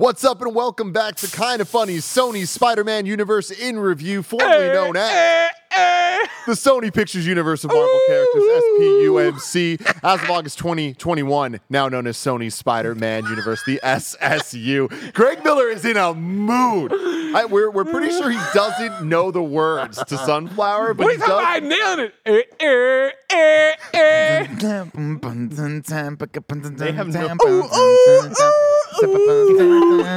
What's up and welcome back to Kind of Funny's Sony Spider-Man Universe in Review, formerly known as the Sony Pictures Universe of Marvel characters, SPUMC, as of August 2021, now known as Sony Spider-Man Universe, the SSU. Greg Miller is in a mood. I, we're, we're pretty sure he doesn't know the words to Sunflower, but What are he you talking about? I nailed it. Eh, eh, eh, eh. They have no-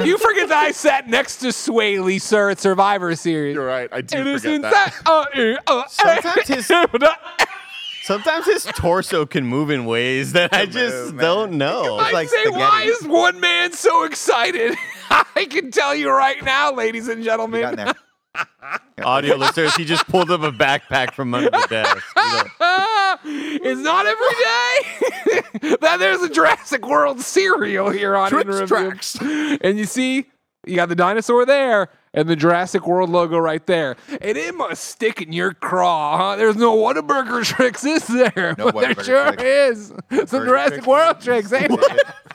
You forget that I sat next to Swae Lee, sir, at Survivor Series. You're right. I do It is forget inside. that. Uh, eh, uh, Sometimes his- Sometimes his torso can move in ways that I just man. don't know. I It's like say, why is one man so excited? I can tell you right now, ladies and gentlemen. Got in there. audio listeners? He just pulled up a backpack from under the desk. It's not every day that there's a Jurassic World cereal here on In Review. Tracks. And you see, you got the dinosaur there and the Jurassic World logo right there. And it must stick in your craw, huh? There's no Whataburger tricks, is there? No But there sure tricks. is. Some Burger Jurassic tricks. World tricks, ain't?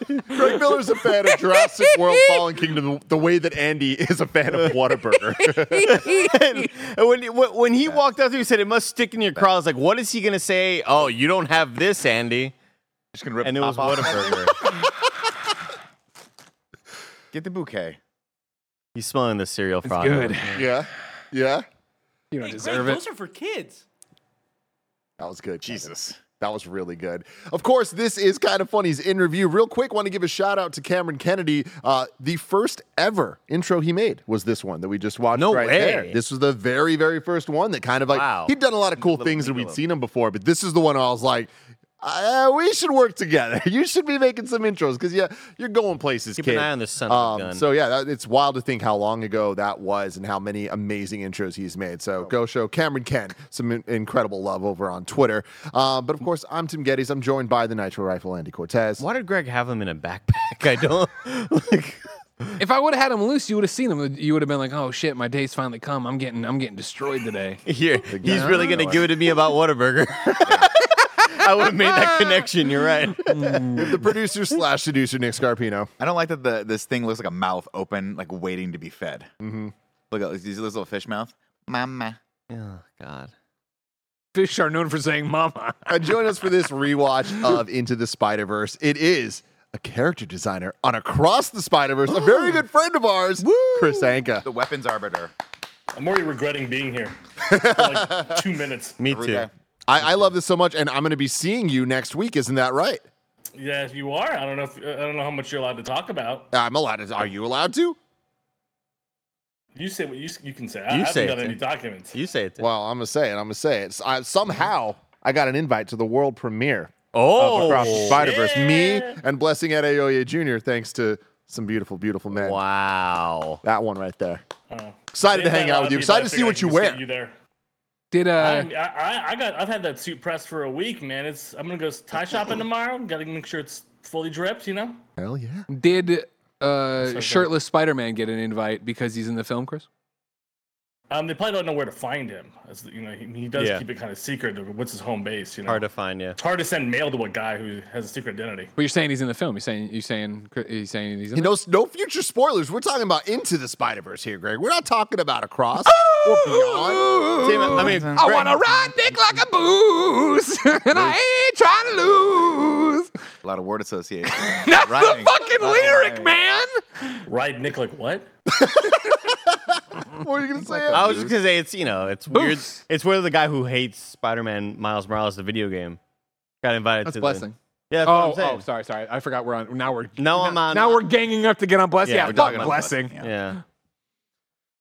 Greg Miller's a fan of Jurassic World Fallen Kingdom the way that Andy is a fan of Whataburger. and when, when when he walked out there, he said, "It must stick in your craw." I was like, "What is he gonna say?" Oh, you don't have this, Andy. Just gonna rip And it was top off. Whataburger. Get the bouquet. He's smelling the cereal It's frog. good. yeah. Yeah. You don't Hey, deserve Greg, it. those are for kids. That was good. Jesus. That was really good. Of course, this is kind of funny's in review. Real quick, want to give a shout out to Cameron Kennedy. Uh, the first ever intro he made was this one that we just watched No right way. there. This was the very, very first one that kind of like Wow. he'd done a lot of cool things and we'd seen him before, but this is the one I was like, uh, we should work together. You should be making some intros because yeah, you're going places. Keep kid. an eye on this son of a Um, gun. So yeah, that, it's wild to think how long ago that was and how many amazing intros he's made. So go show Cameron Ken some in- incredible love over on Twitter. Um, but of course, I'm Tim Gettys. I'm joined by the Nitro Rifle Andy Cortez. Why did Greg have him in a backpack? I don't. like, If I would have had him loose, you would have seen him. You would have been like, "Oh shit, my day's finally come. I'm getting, I'm getting destroyed today." here, he's really gonna give it to me about Whataburger. I would have made that connection. You're right. the producer slash seducer Nick Scarpino. I don't like that the this thing looks like a mouth open, like waiting to be fed. Mm-hmm. Look at these little fish mouth. Mama. Oh God. Fish are known for saying "mama." And join us for this rewatch of Into the Spider Verse. It is a character designer on Across the Spider Verse, a very good friend of ours, Kris Anka. The weapons arbiter. I'm already regretting being here for like two minutes. Me Every too. Day. I, I love this so much, and I'm going to be seeing you next week. Isn't that right? Yes, you are. I don't know. If, uh, I don't know how much you're allowed to talk about. I'm allowed to. Are you allowed to? You say what you you can say. You I haven't say it, got any Tim. documents. You say it. Tim. Well, I'm gonna say it. I'm gonna say it. I, somehow I got an invite to the world premiere of oh, Across the Spider Verse. Me yeah. and Blessing Adeoye Jr. Thanks to some beautiful, beautiful men. wow. That one right there. Oh. Excited to hang out with you. Excited to see what you can wear. You there. Did uh, I, I, I got. I've had that suit pressed for a week, man. It's. I'm gonna go tie shopping tomorrow. Got to make sure it's fully dripped. You know. Hell yeah. did uh, So shirtless Spider-Man get an invite because he's in the film, Chris? Um, they probably don't know where to find him. As, you know, he, he does Yeah. keep it kind of secret. of What's his home base? You know. Hard to find Yeah, It's hard to send mail to a guy who has a secret identity. But you're saying he's in the film. You're saying you're saying he's saying he's in. You it? know, no future spoilers. We're talking about Into the Spider Verse here, Greg. We're not talking about Across or Beyond. Tim, I mean, I Greg- wanna ride dick like a booze, and I ain't trying to lose. A lot of word association. That's Rhyming. the fucking lyric, man. Right, Nick? Like what? What are you gonna say? I was just gonna say it's you know it's weird. It's where the guy who hates Spider-Man Miles Morales the video game got invited That's to blessing. The, yeah, that's what Oh, I'm saying. oh, sorry, sorry. I forgot we're on. Now we're No, I'm on- Now we're ganging up to get on blessing. Yeah, Yeah, we're fuck talking about blessing. Yeah.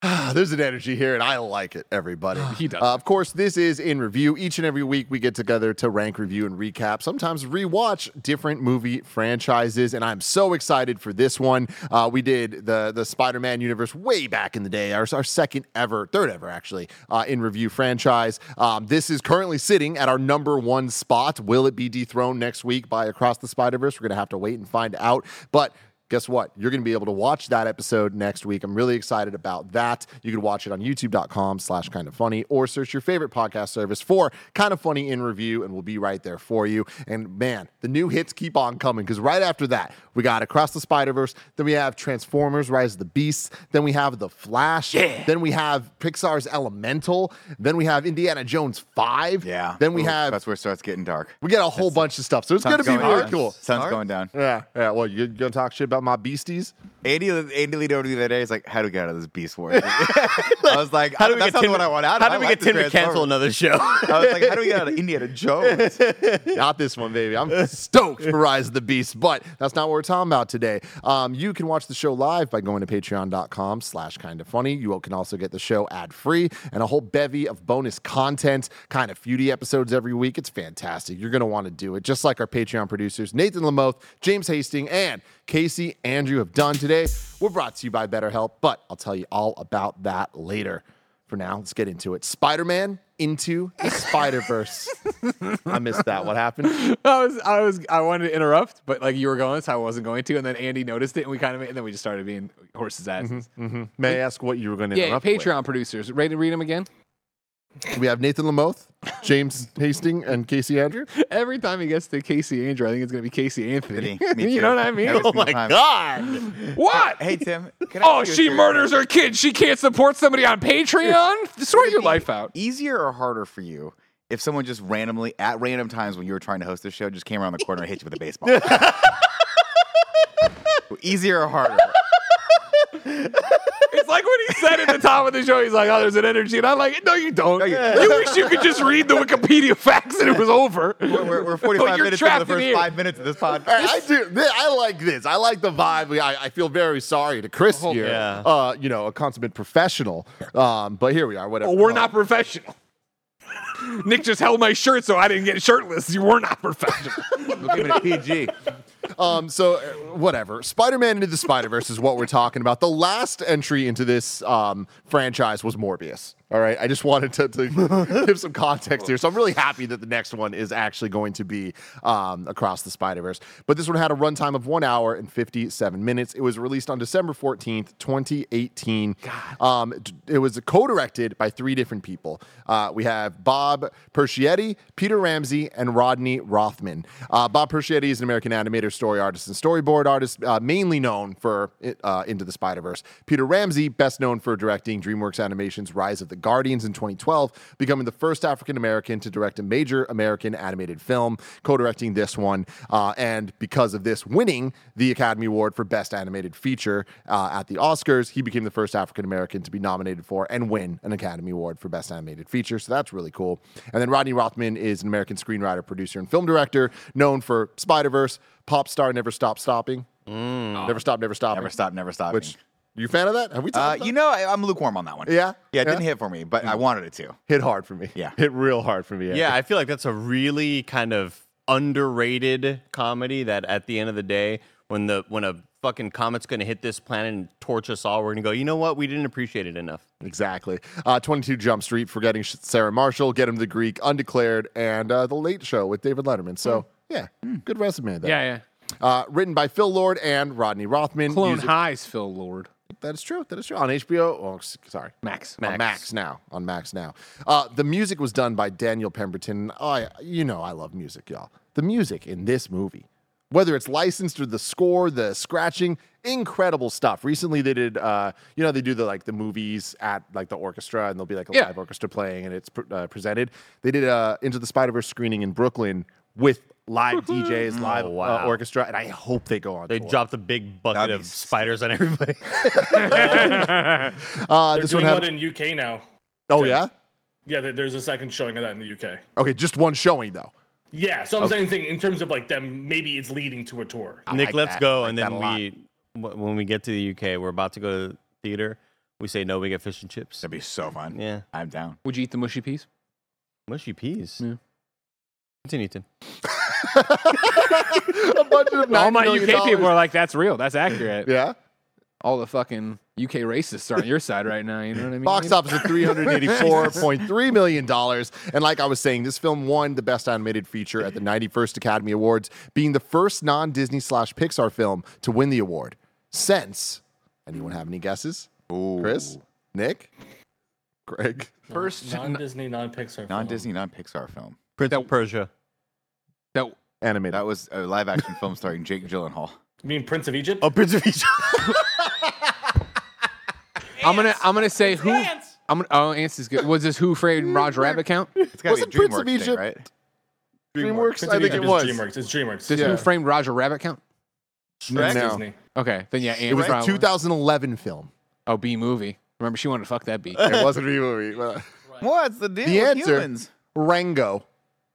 There's an energy here, and I like it, everybody. He does. Uh, of course, this is in review. Each and every week, we get together to rank, review, and recap. Sometimes rewatch different movie franchises, and I'm so excited for this one. Uh, we did the the Spider-Man universe way back in the day, our, our second ever, third ever actually, uh, in review franchise. Um, this is currently sitting at our number one spot. Will it be dethroned next week by Across the Spider Verse? We're gonna have to wait and find out, but. Guess what? You're going to be able to watch that episode next week. I'm really excited about that. You can watch it on youtube.com slash kind of funny or search your favorite podcast service for kind of funny in review and we'll be right there for you. And man, the new hits keep on coming because right after that, we got Across the Spider-Verse, then we have Transformers, Rise of the Beasts, then we have The Flash, then we have Pixar's Elemental, then we have Indiana Jones 5. Yeah. Then we Ooh, have That's where it starts getting dark. we get a whole bunch of stuff. So it's going to be going very cool. Sun's going down. Yeah, yeah. Well, you're gonna talk shit about my beasties? Andy, Andy leaned over to me the other day. He's like, "How do we get out of this beast war?" I was like, How do we "That's get Tim? what I want out." How do I we like get Tim to cancel another show? I was like, "How do we get out of Indiana Jones?" Not this one, baby. I'm stoked for Rise of the Beast, but that's not what we're talking about today. Um, you can watch the show live by going to patreon.com slash kind of funny. You can also get the show ad free and a whole bevy of bonus content, kind of feudy episodes every week. It's fantastic. You're going to want to do it, just like our Patreon producers, Nathan Lamoth, James Hastings, and Casey Andrew have done today. We're brought to you by BetterHelp, but I'll tell you all about that later. For now, let's get into it. Spider Man into the Spider Verse. I missed that. What happened? I was, I was, I wanted to interrupt, but like you were going, so I wasn't going to. And then Andy noticed it, and we kind of, and then we just started being horses' asses. Mm-hmm, mm-hmm. May I ask what you were going to Yeah, interrupt with? Patreon producers. Ready to read them again? We have Nathan Lamoth, James Hastings, and Casey Andrew. Every time he gets to Casey Andrew, I think it's going to be Casey Anthony. Me- me you know what I mean? Every oh my time. god! What? Hey Tim, can I Oh, ask you a she murders her kids. She can't support somebody on Patreon. Sort your life out. Easier or harder for you if someone just randomly, at random times when you were trying to host this show, just came around the corner and hit you with a baseball? Easier or harder? It's like when he said at the top of the show, he's like, "Oh, there's an energy," and I'm like, "No, you don't. you- you wish you could just read the Wikipedia facts and it was over." We're, we're, we're Oh, 45 you're minutes into the trapped in first five minutes of this podcast. I do. I like this. I like the vibe. I, I feel very sorry to Chris Oh, here. yeah. Uh, you know, a consummate professional. Um, but here we are. Whatever. Oh, we're not professional. Nick just held my shirt so I didn't get shirtless. You were not professional. We'll give it a PG. Um, so uh, whatever. Spider-Man into the Spider-Verse is what we're talking about. The last entry into this um, franchise was Morbius. All right. I just wanted to, to give some context here. So I'm really happy that the next one is actually going to be um, across the Spider-Verse. But this one had a runtime of one hour and 57 minutes. It was released on December 14th, 2018. Um, it was co-directed by three different people. Uh, we have Bob Persichetti, Peter Ramsey, and Rodney Rothman. Uh, Bob Persichetti is an American animator, story artist, and storyboard artist, uh, mainly known for uh, Into the Spider Verse. Peter Ramsey, best known for directing DreamWorks Animation's Rise of the Guardians in 2012, becoming the first African American to direct a major American animated film, co-directing this one, uh, and because of this, winning the Academy Award for Best Animated Feature uh, at the Oscars. He became the first African American to be nominated for and win an Academy Award for Best Animated Feature. So that's really cool. And then Rodney Rothman is an American screenwriter, producer, and film director, known for Spider Verse, Pop Star, Never Stop Stopping, Never Stop, Never Stop, Never stop, never stop. Which you a fan of that? Have we uh, talked about you know, I, I'm lukewarm on that one. Yeah? Yeah, it didn't Yeah? hit for me, but I wanted it to. hit hard for me. Yeah. hit real hard for me. Yeah, I feel like that's a really kind of underrated comedy that at the end of the day, when the when a fucking comet's gonna hit this planet and torch us all, we're gonna go, you know what? We didn't appreciate it enough. Exactly. Uh, 22 Jump Street, Forgetting Sarah Marshall, Get Him to the Greek, Undeclared, and uh, The Late Show with David Letterman. So, yeah, good resume there. yeah, yeah. Uh, written by Phil Lord and Rodney Rothman. Clone Music- Highs, Phil Lord. That is true. That is true. On HBO. Oh, sorry. Max. On Max now. On Max now. Uh, the music was done by Daniel Pemberton. Oh, I, you know I love music, y'all. The music in this movie, whether it's licensed or the score, the scratching, incredible stuff. Recently, they did. Uh, you know, they do the like the movies at like the orchestra, and there'll be like a Yeah. live orchestra playing, and it's pr- uh, presented. They did uh, Into the Spider Verse screening in Brooklyn with live DJs, live uh, wow. orchestra, and I hope they go on. They tour. dropped a big bucket That'd of be spiders on everybody. Uh, They're this one doing had. one in UK now. oh yeah. Yeah, there- there's a second showing of that in the UK. Okay, just one showing though. Yeah, so I'm saying thing in terms of like them, maybe it's leading to a tour. Nick, like let's that. go, I and like then that a we wh- when we get to the UK, we're about to go to the theater. We say no, we get fish and chips. That'd be so fun. Yeah, I'm down. Would you eat the mushy peas? mushy peas. Yeah. Continue, Tim. a bunch of All my $90 UK people are like, that's real. That's accurate. Yeah. All the fucking UK racists are on your side right now. You know what I mean? Box office at $384.3 million. And like I was saying, this film won the Best Animated Feature at the 91st Academy Awards, being the first non Disney slash Pixar film to win the award. since. Anyone have any guesses? Chris, Nick, Greg. First, non-Disney, non-Pixar. Non-Disney, non-Pixar film. Prince of Persia. That Animated. That was a live-action film starring Jake Gyllenhaal. You mean Prince of Egypt? Oh, Prince of Egypt. I'm gonna I'm gonna say who. I'm gonna, oh, Antz is good. Was this Who Framed Roger Rabbit count? It's got to Wasn't be a Prince of DreamWorks thing, Egypt- right? DreamWorks. Prince I of think Egypt it was. DreamWorks. It's DreamWorks. Does Yeah. Who Framed Roger Rabbit count? No. Disney. Okay, then yeah, Antz It was a probably. 2011 film. Oh, B movie. Remember, she wanted to fuck that B. It wasn't a movie. but- What's the deal The with answer- humans? Rango.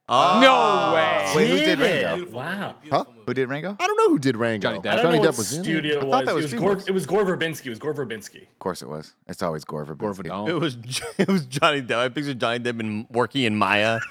Oh. no way. Wait, who did it? Rango? Wow. Huh? Who did Rango? I don't know who did Rango. Johnny Depp. I don't Johnny know what Depp was in it. studio it I thought that it was was Gore, it was Gore Verbinski. It was Gore Verbinski. Of course it was. It's always Gore Verbinski. Gore Vidal. It was it was Johnny Depp. I pictured Johnny Depp in, working in Maya.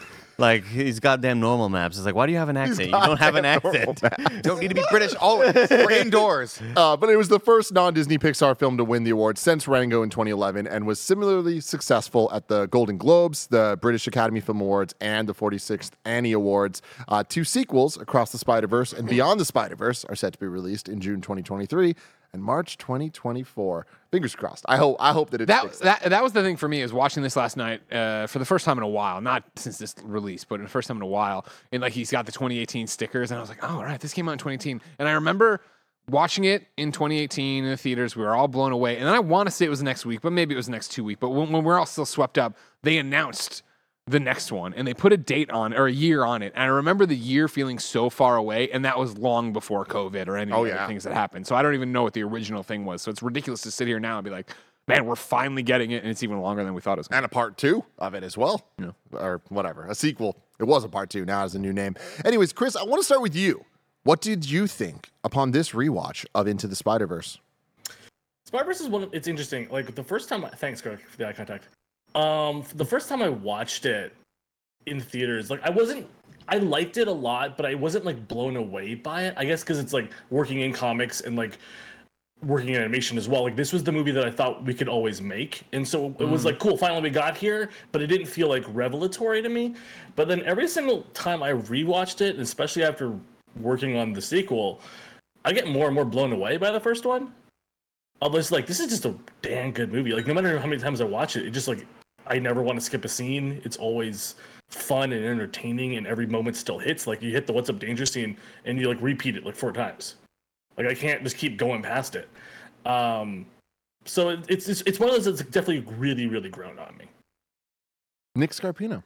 Like he's goddamn normal maps. It's like, why do you have an accent? You don't have an accent. Don't need to be British always. We're indoors. Uh, but it was the first non-Disney Pixar film to win the award since Rango in 2011, and was similarly successful at the Golden Globes, the British Academy Film Awards, and the 46th Annie Awards. Uh, two sequels, Across the Spider-Verse and Beyond the Spider-Verse, are set to be released in June 2023 and March 2024. Fingers crossed. I hope. I hope that it That, that that was the thing for me is watching this last night uh, for the first time in a while, not since this release, but in the first time in a while. And like he's got the 2018 stickers, and I was like, oh, all right, this came out in 2018. And I remember watching it in 2018 in the theaters. We were all blown away. And then I want to say it was the next week, but maybe it was the next two week. But when, when we're all still swept up, they announced the next one and they put a date on or a year on it. And I remember the year feeling so far away, and that was long before COVID or any Oh, of the yeah. things that happened. So I don't even know what the original thing was. So it's ridiculous to sit here now and be like, man, we're finally getting it, and it's even longer than we thought it was. Gonna and a part two of it as well. Or whatever. A sequel. It was a part two. Now it's a new name. Anyways, Chris, I want to start with you. What did you think upon this rewatch of Into the Spider Verse? Spider-Verse is one. Of, it's interesting. Like the first time. I, thanks, Greg, for the eye contact. Um, the first time I watched it in theaters, like I wasn't. I liked it a lot, but I wasn't like blown away by it. I guess because it's like working in comics and like working in animation as well. Like this was the movie that I thought we could always make, and so it was like cool. Finally, we got here, but it didn't feel like revelatory to me. But then every single time I rewatched it, especially after working on the sequel, I get more and more blown away by the first one. I was like, this is just a damn good movie. Like, no matter how many times I watch it, it just like I never want to skip a scene. It's always fun and entertaining, and every moment still hits. Like, you hit the "What's Up Danger" scene, and you like repeat it like four times. Like, I can't just keep going past it. Um, so it, it's, it's it's one of those that's definitely really really grown on me. Nick Scarpino.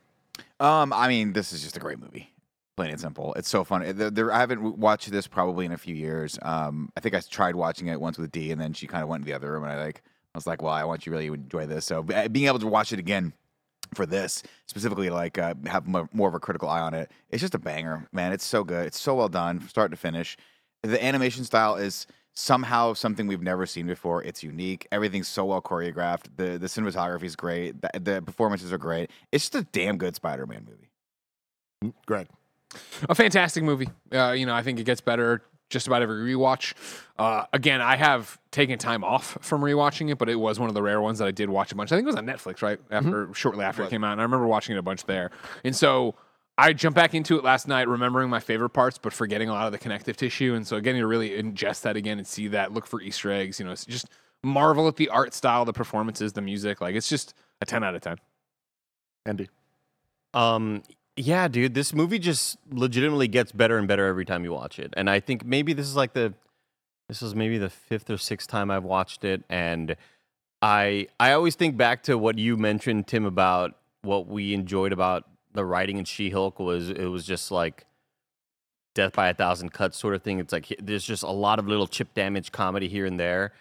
Um, I mean, this is just a great movie. Plain and simple. It's so fun. There, there, I haven't watched this probably in a few years. Um, I think I tried watching it once with D, and then she kind of went to the other room, and I like, I was like, well, I want you to really enjoy this. So being able to watch it again for this specifically, like uh, have mo- more of a critical eye on it, it's just a banger, man. It's so good. It's so well done, from start to finish. The animation style is somehow something we've never seen before. It's unique. Everything's so well choreographed. The the cinematography is great. The, the performances are great. It's just a damn good Spider-Man movie. Greg. a fantastic movie. Uh, you know, I think it gets better just about every rewatch. Uh, again, I have taken time off from rewatching it, but it was one of the rare ones that I did watch a bunch. I think it was on Netflix, right? After shortly after it came out, and I remember watching it a bunch there. And so I jumped back into it last night, remembering my favorite parts, but forgetting a lot of the connective tissue. And so getting to really ingest that again and see that, look for Easter eggs. You know, just marvel at the art style, the performances, the music. Like it's just a ten out of ten. Andy. Um, yeah, dude, this movie just legitimately gets better and better every time you watch it. And I think maybe this is like the this is maybe the fifth or sixth time I've watched it, and I I always think back to what you mentioned, Tim, about what we enjoyed about the writing in She-Hulk was it was just like death by a thousand cuts sort of thing. It's like there's just a lot of little chip damage comedy here and there.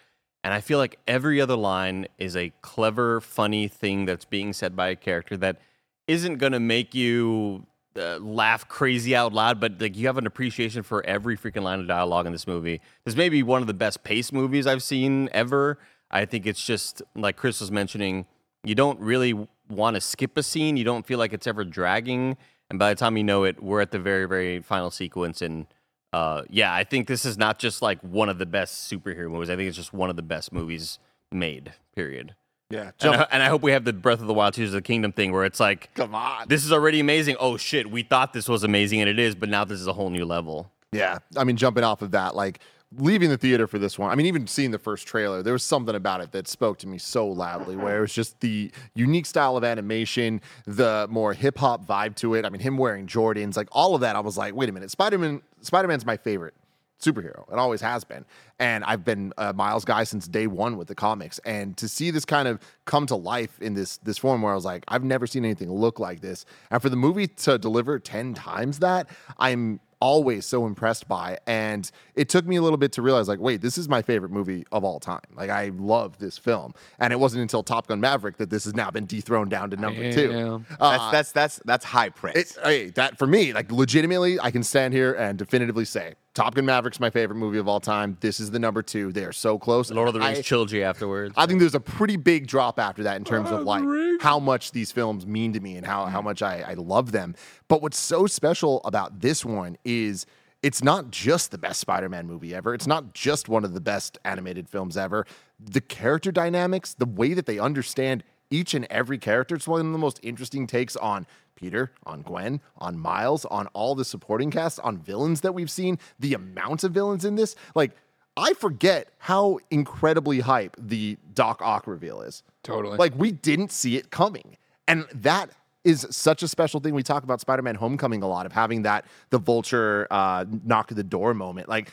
And I feel like every other line is a clever, funny thing that's being said by a character that isn't going to make you uh, laugh crazy out loud, but like you have an appreciation for every freaking line of dialogue in this movie. This may be one of the best paced movies I've seen ever. I think it's just like Chris was mentioning, you don't really want to skip a scene. You don't feel like it's ever dragging. And by the time you know it, we're at the very, very final sequence. And uh, yeah, I think this is not just like one of the best superhero movies. I think it's just one of the best movies made, period. Yeah. And I, and I hope we have the Breath of the Wild Tears of the Kingdom thing where it's like, Come on. this is already amazing. Oh shit, we thought this was amazing and it is, but now this is a whole new level. Yeah, I mean, jumping off of that, like leaving the theater for this one, I mean, even seeing the first trailer, there was something about it that spoke to me so loudly, where it was just the unique style of animation, the more hip hop vibe to it. I mean, him wearing Jordans, like all of that. I was like, wait a minute, Spider Man, Spider Man's my favorite superhero. It always has been. And I've been a Miles guy since day one with the comics. And to see this kind of come to life in this this form where I was like, I've never seen anything look like this. And for the movie to deliver 10 times that, I'm always so impressed by. And it took me a little bit to realize, like, wait, this is my favorite movie of all time. Like, I love this film. And it wasn't until Top Gun Maverick that this has now been dethroned down to number two. Uh, That's that's that's that's high praise. it, hey, that for me, like legitimately, I can stand here and definitively say Top Gun Maverick's my favorite movie of all time. This is the number two. They are so close. Lord of the Rings I, trilogy afterwards. I think there's a pretty big drop after that in terms of like how much these films mean to me and how, how mm. much I, I love them. But what's so special about this one is it's not just the best Spider-Man movie ever. It's not just one of the best animated films ever. The character dynamics, the way that they understand each and every character, it's one of the most interesting takes on Peter, on Gwen, on Miles, on all the supporting cast, on villains that we've seen, the amount of villains in this. Like, I forget how incredibly hype the Doc Ock reveal is. Totally. Like we didn't see it coming. And that is such a special thing. We talk about Spider-Man Homecoming a lot of having that the vulture uh, knock at the door moment. Like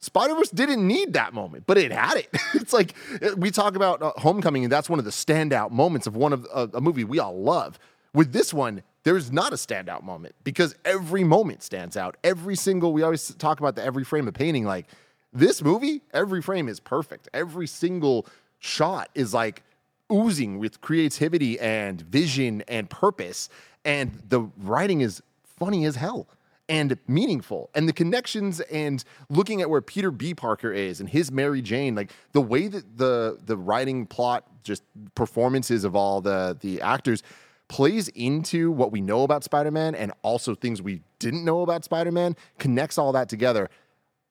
Spider-Verse didn't need that moment, but it had it. it's like uh, we talk about uh, Homecoming, and that's one of the standout moments of one of uh, a movie we all love. With this one, there's not a standout moment because every moment stands out. Every single we always talk about the every frame of painting. Like this movie, every frame is perfect. Every single shot is like oozing with creativity and vision and purpose. And the writing is funny as hell and meaningful. And the connections and looking at where Peter B. Parker is and his Mary Jane, like the way that the the writing plot, just performances of all the the actors plays into what we know about Spider-Man and also things we didn't know about Spider-Man, connects all that together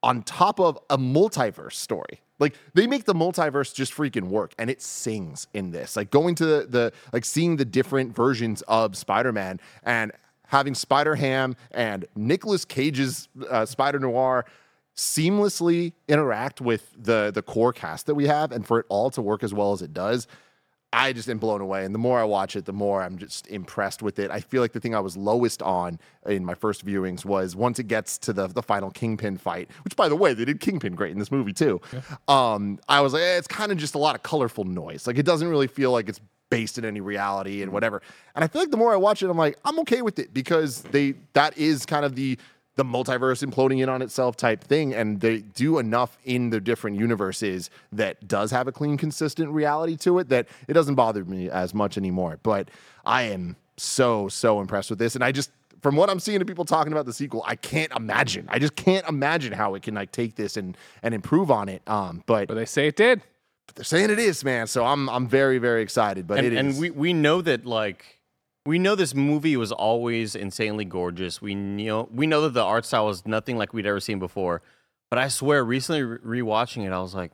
on top of a multiverse story. Like they make the multiverse just freaking work and it sings in this. Like going to the, the like seeing the different versions of Spider-Man and having Spider-Ham and Nicolas Cage's uh, Spider Noir seamlessly interact with the the core cast that we have and for it all to work as well as it does. I just am blown away. And the more I watch it, the more I'm just impressed with it. I feel like the thing I was lowest on in my first viewings was once it gets to the, the final Kingpin fight, which, by the way, they did Kingpin great in this movie, too. Um, I was like, eh, it's kind of just a lot of colorful noise. Like, it doesn't really feel like it's based in any reality and whatever. And I feel like the more I watch it, I'm like, I'm okay with it because they that is kind of the the multiverse imploding in on itself type thing and they do enough in the different universes that does have a clean consistent reality to it that it doesn't bother me as much anymore. But i am so so impressed with this and i just from what i'm seeing of people talking about the sequel i can't imagine. I just can't imagine how it can like take this and and improve on it um but, but they say it did. they're saying it is man so i'm i'm very very excited but and, it is. and we, we know that like we know this movie was always insanely gorgeous. We know we know that the art style was nothing like we'd ever seen before. But I swear, recently re- rewatching it, I was like,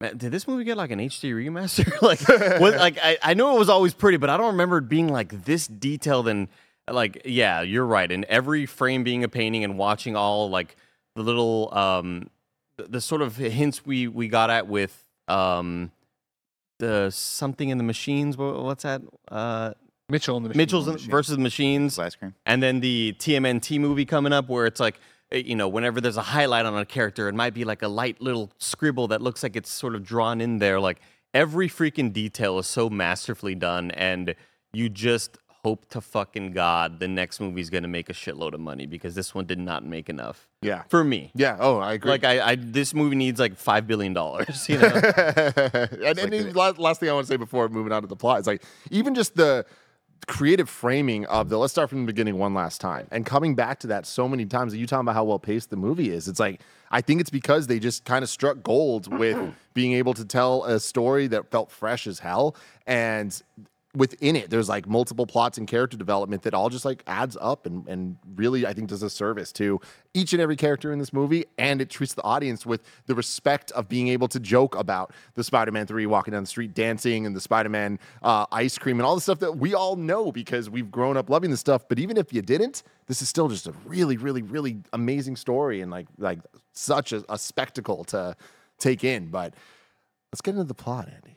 man, did this movie get like an HD remaster? like, what, like I, I know it was always pretty, but I don't remember it being like this detailed and like, yeah, you're right. And every frame being a painting and watching all like the little um the, the sort of hints we we got at with um the something in the machines. What, what's that? Uh, Mitchell and the Machine Mitchell's Gun. in- versus Machines, Last screen. and then the TMNT movie coming up where it's like, eh, you know, whenever there's a highlight on a character, it might be like a light little scribble that looks like it's sort of drawn in there. Like every freaking detail is so masterfully done, and you just hope to fucking god the next movie's gonna make a shitload of money because this one did not make enough yeah for me. yeah oh i agree Like I, I, this movie needs like five billion dollars. You know, and, and then last, last thing I want to say before moving on to the plot is like even just the creative framing of the let's start from the beginning one last time and coming back to that so many times that you talking about how well paced the movie is it's like i think it's because they just kind of struck gold with being able to tell a story that felt fresh as hell and within it there's like multiple plots and character development that all just like adds up and and really I think does a service to each and every character in this movie and it treats the audience with the respect of being able to joke about the Spider-Man 3 walking down the street dancing and the Spider-Man uh, ice cream and all the stuff that we all know because we've grown up loving this stuff. But even if you didn't this is still just a really really really amazing story and like like such a, a spectacle to take in. But let's get into the plot Andy.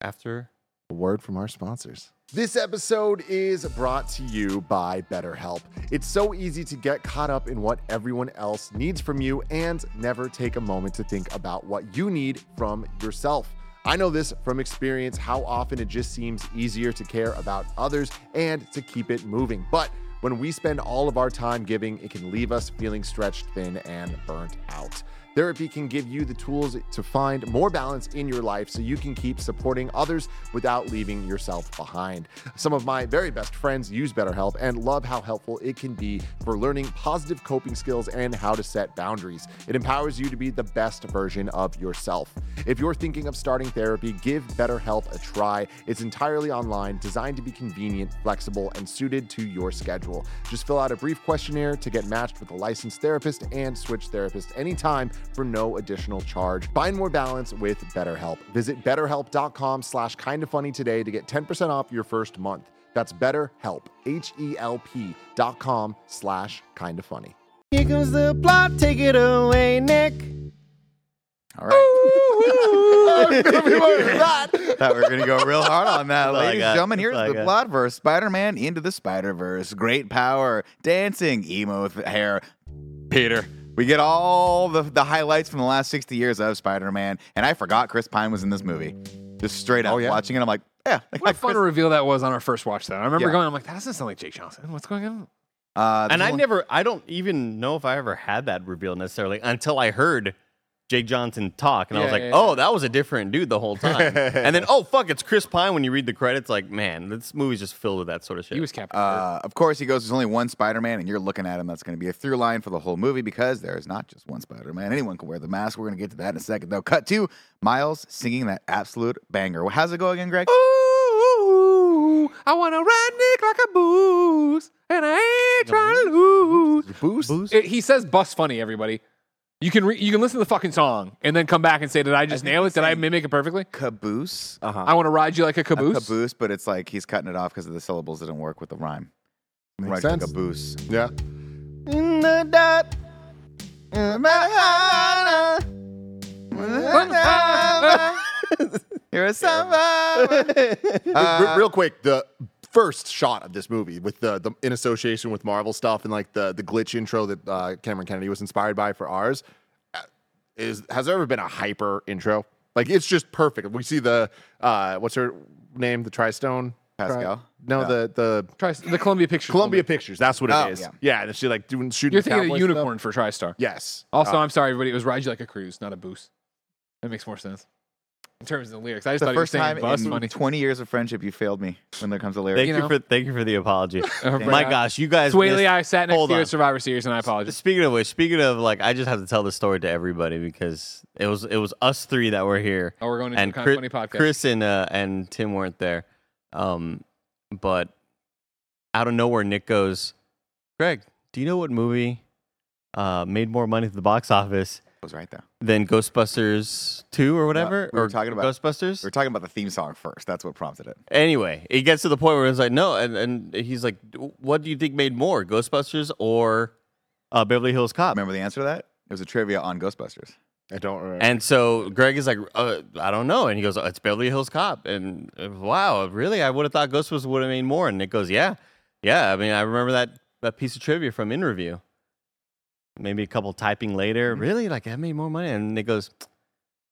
After a word from our sponsors. This episode is brought to you by BetterHelp. It's so easy to get caught up in what everyone else needs from you and never take a moment to think about what you need from yourself. I know this from experience how often it just seems easier to care about others and to keep it moving. But when we spend all of our time giving, it can leave us feeling stretched thin and burnt out. Therapy can give you the tools to find more balance in your life so you can keep supporting others without leaving yourself behind. Some of my very best friends use BetterHelp and love how helpful it can be for learning positive coping skills and how to set boundaries. It empowers you to be the best version of yourself. If you're thinking of starting therapy, give BetterHelp a try. It's entirely online, designed to be convenient, flexible, and suited to your schedule. Just fill out a brief questionnaire to get matched with a licensed therapist and switch therapist anytime for no additional charge. Find more balance with BetterHelp. Visit betterhelp.com slash kind of funny today to get 10% off your first month. That's BetterHelp, H-E-L-P dot com slash kind of funny. Here comes the plot. Take it away, Nick. All right. that. Thought we were gonna go real hard on that, That's all I ladies got. and gentlemen. Here's all I the got. plot verse: Spider-Man into the Spider-Verse. Great power, dancing, emo with hair. Peter. We get all the, the highlights from the last 60 years of Spider-Man, and I forgot Chris Pine was in this movie. Just straight up Oh, yeah? watching it, I'm like, yeah. I What a fun Chris- reveal that was on our first watch. That I remember Yeah. going, I'm like, that doesn't sound like Jake Johnson. What's going on? Uh, And I one- never, I don't even know if I ever had that reveal necessarily until I heard Jake Johnson talk, and I was Yeah, like, yeah, oh, that was a different dude the whole time. and then, oh fuck, it's Chris Pine. When you read the credits, like, man, this movie's just filled with that sort of shit. He was Captain. Kirk. Uh, of course, he goes, There's only one Spider Man, and you're looking at him. That's going to be a through line for the whole movie because there is not just one Spider Man. Anyone can wear the mask. We're going to get to that in a second, though. Cut to Miles singing that absolute banger. How's it go again, Greg? Ooh, I want to ride Nick like a booze, and I ain't trying to lose. Boost? It- he says "bus funny." Everybody, you can re- you can listen to the fucking song and then come back and say, "Did I just think nail it? Did I mimic it perfectly?" Caboose. Uh-huh. I want to ride you like a A caboose. caboose, but it's like he's cutting it off because of the syllables didn't work with the rhyme. Makes right, sense. caboose. Yeah. in the dot. You're a summer. Uh, real quick, the first shot of this movie with the, the in association with Marvel stuff and like the the glitch intro that uh, Cameron Kennedy was inspired by for ours uh, is has there ever been a hyper intro? Like it's just perfect. We see the uh, what's her name? The Tristone Pascal? No, No. the the Try the Columbia Pictures. Columbia Pictures. That's what it Oh, is. yeah. Yeah, and she like doing shooting. You're thinking of cowboy the stuff. unicorn for TriStar. Yes. Also, Uh, I'm sorry, everybody. It was ride you like a cruise, not a boost. That makes more sense in terms of the lyrics. I just the thought you were first saying time bust in funny. 20 years of friendship, you failed me when there comes to lyrics. Thank You you, know. for thank you for the apology. Uh, My gosh, you guys. Swae Lee, missed- I sat next hold to you on. at Survivor Series, and I apologize. Speaking of which, speaking of like, I just have to tell the story to everybody because it was it was us three that were here, Oh, we're going to and a Chris, funny podcast. Chris and uh, and Tim weren't there. Um, but out of nowhere, Nick goes, "Greg, do you know what movie uh, made more money at the box office I was right there. Then Ghostbusters two or whatever, we were or talking about- Ghostbusters?" We We're talking about the theme song first. That's what prompted it. Anyway, it gets to the point where it's like, no, and, and he's like, what do you think made more, Ghostbusters or uh, Beverly Hills Cop? Remember the answer to that? It was a trivia on Ghostbusters. I don't remember. And so Greg is like, uh, I don't know. And he goes, it's Beverly Hills Cop. And uh, wow, really? I would have thought Ghostbusters would have made more. And Nick goes, yeah. Yeah. I mean, I remember that, that piece of trivia from In Review. Maybe a couple typing later. Mm-hmm. Really? Like, I made more money? And Nick goes,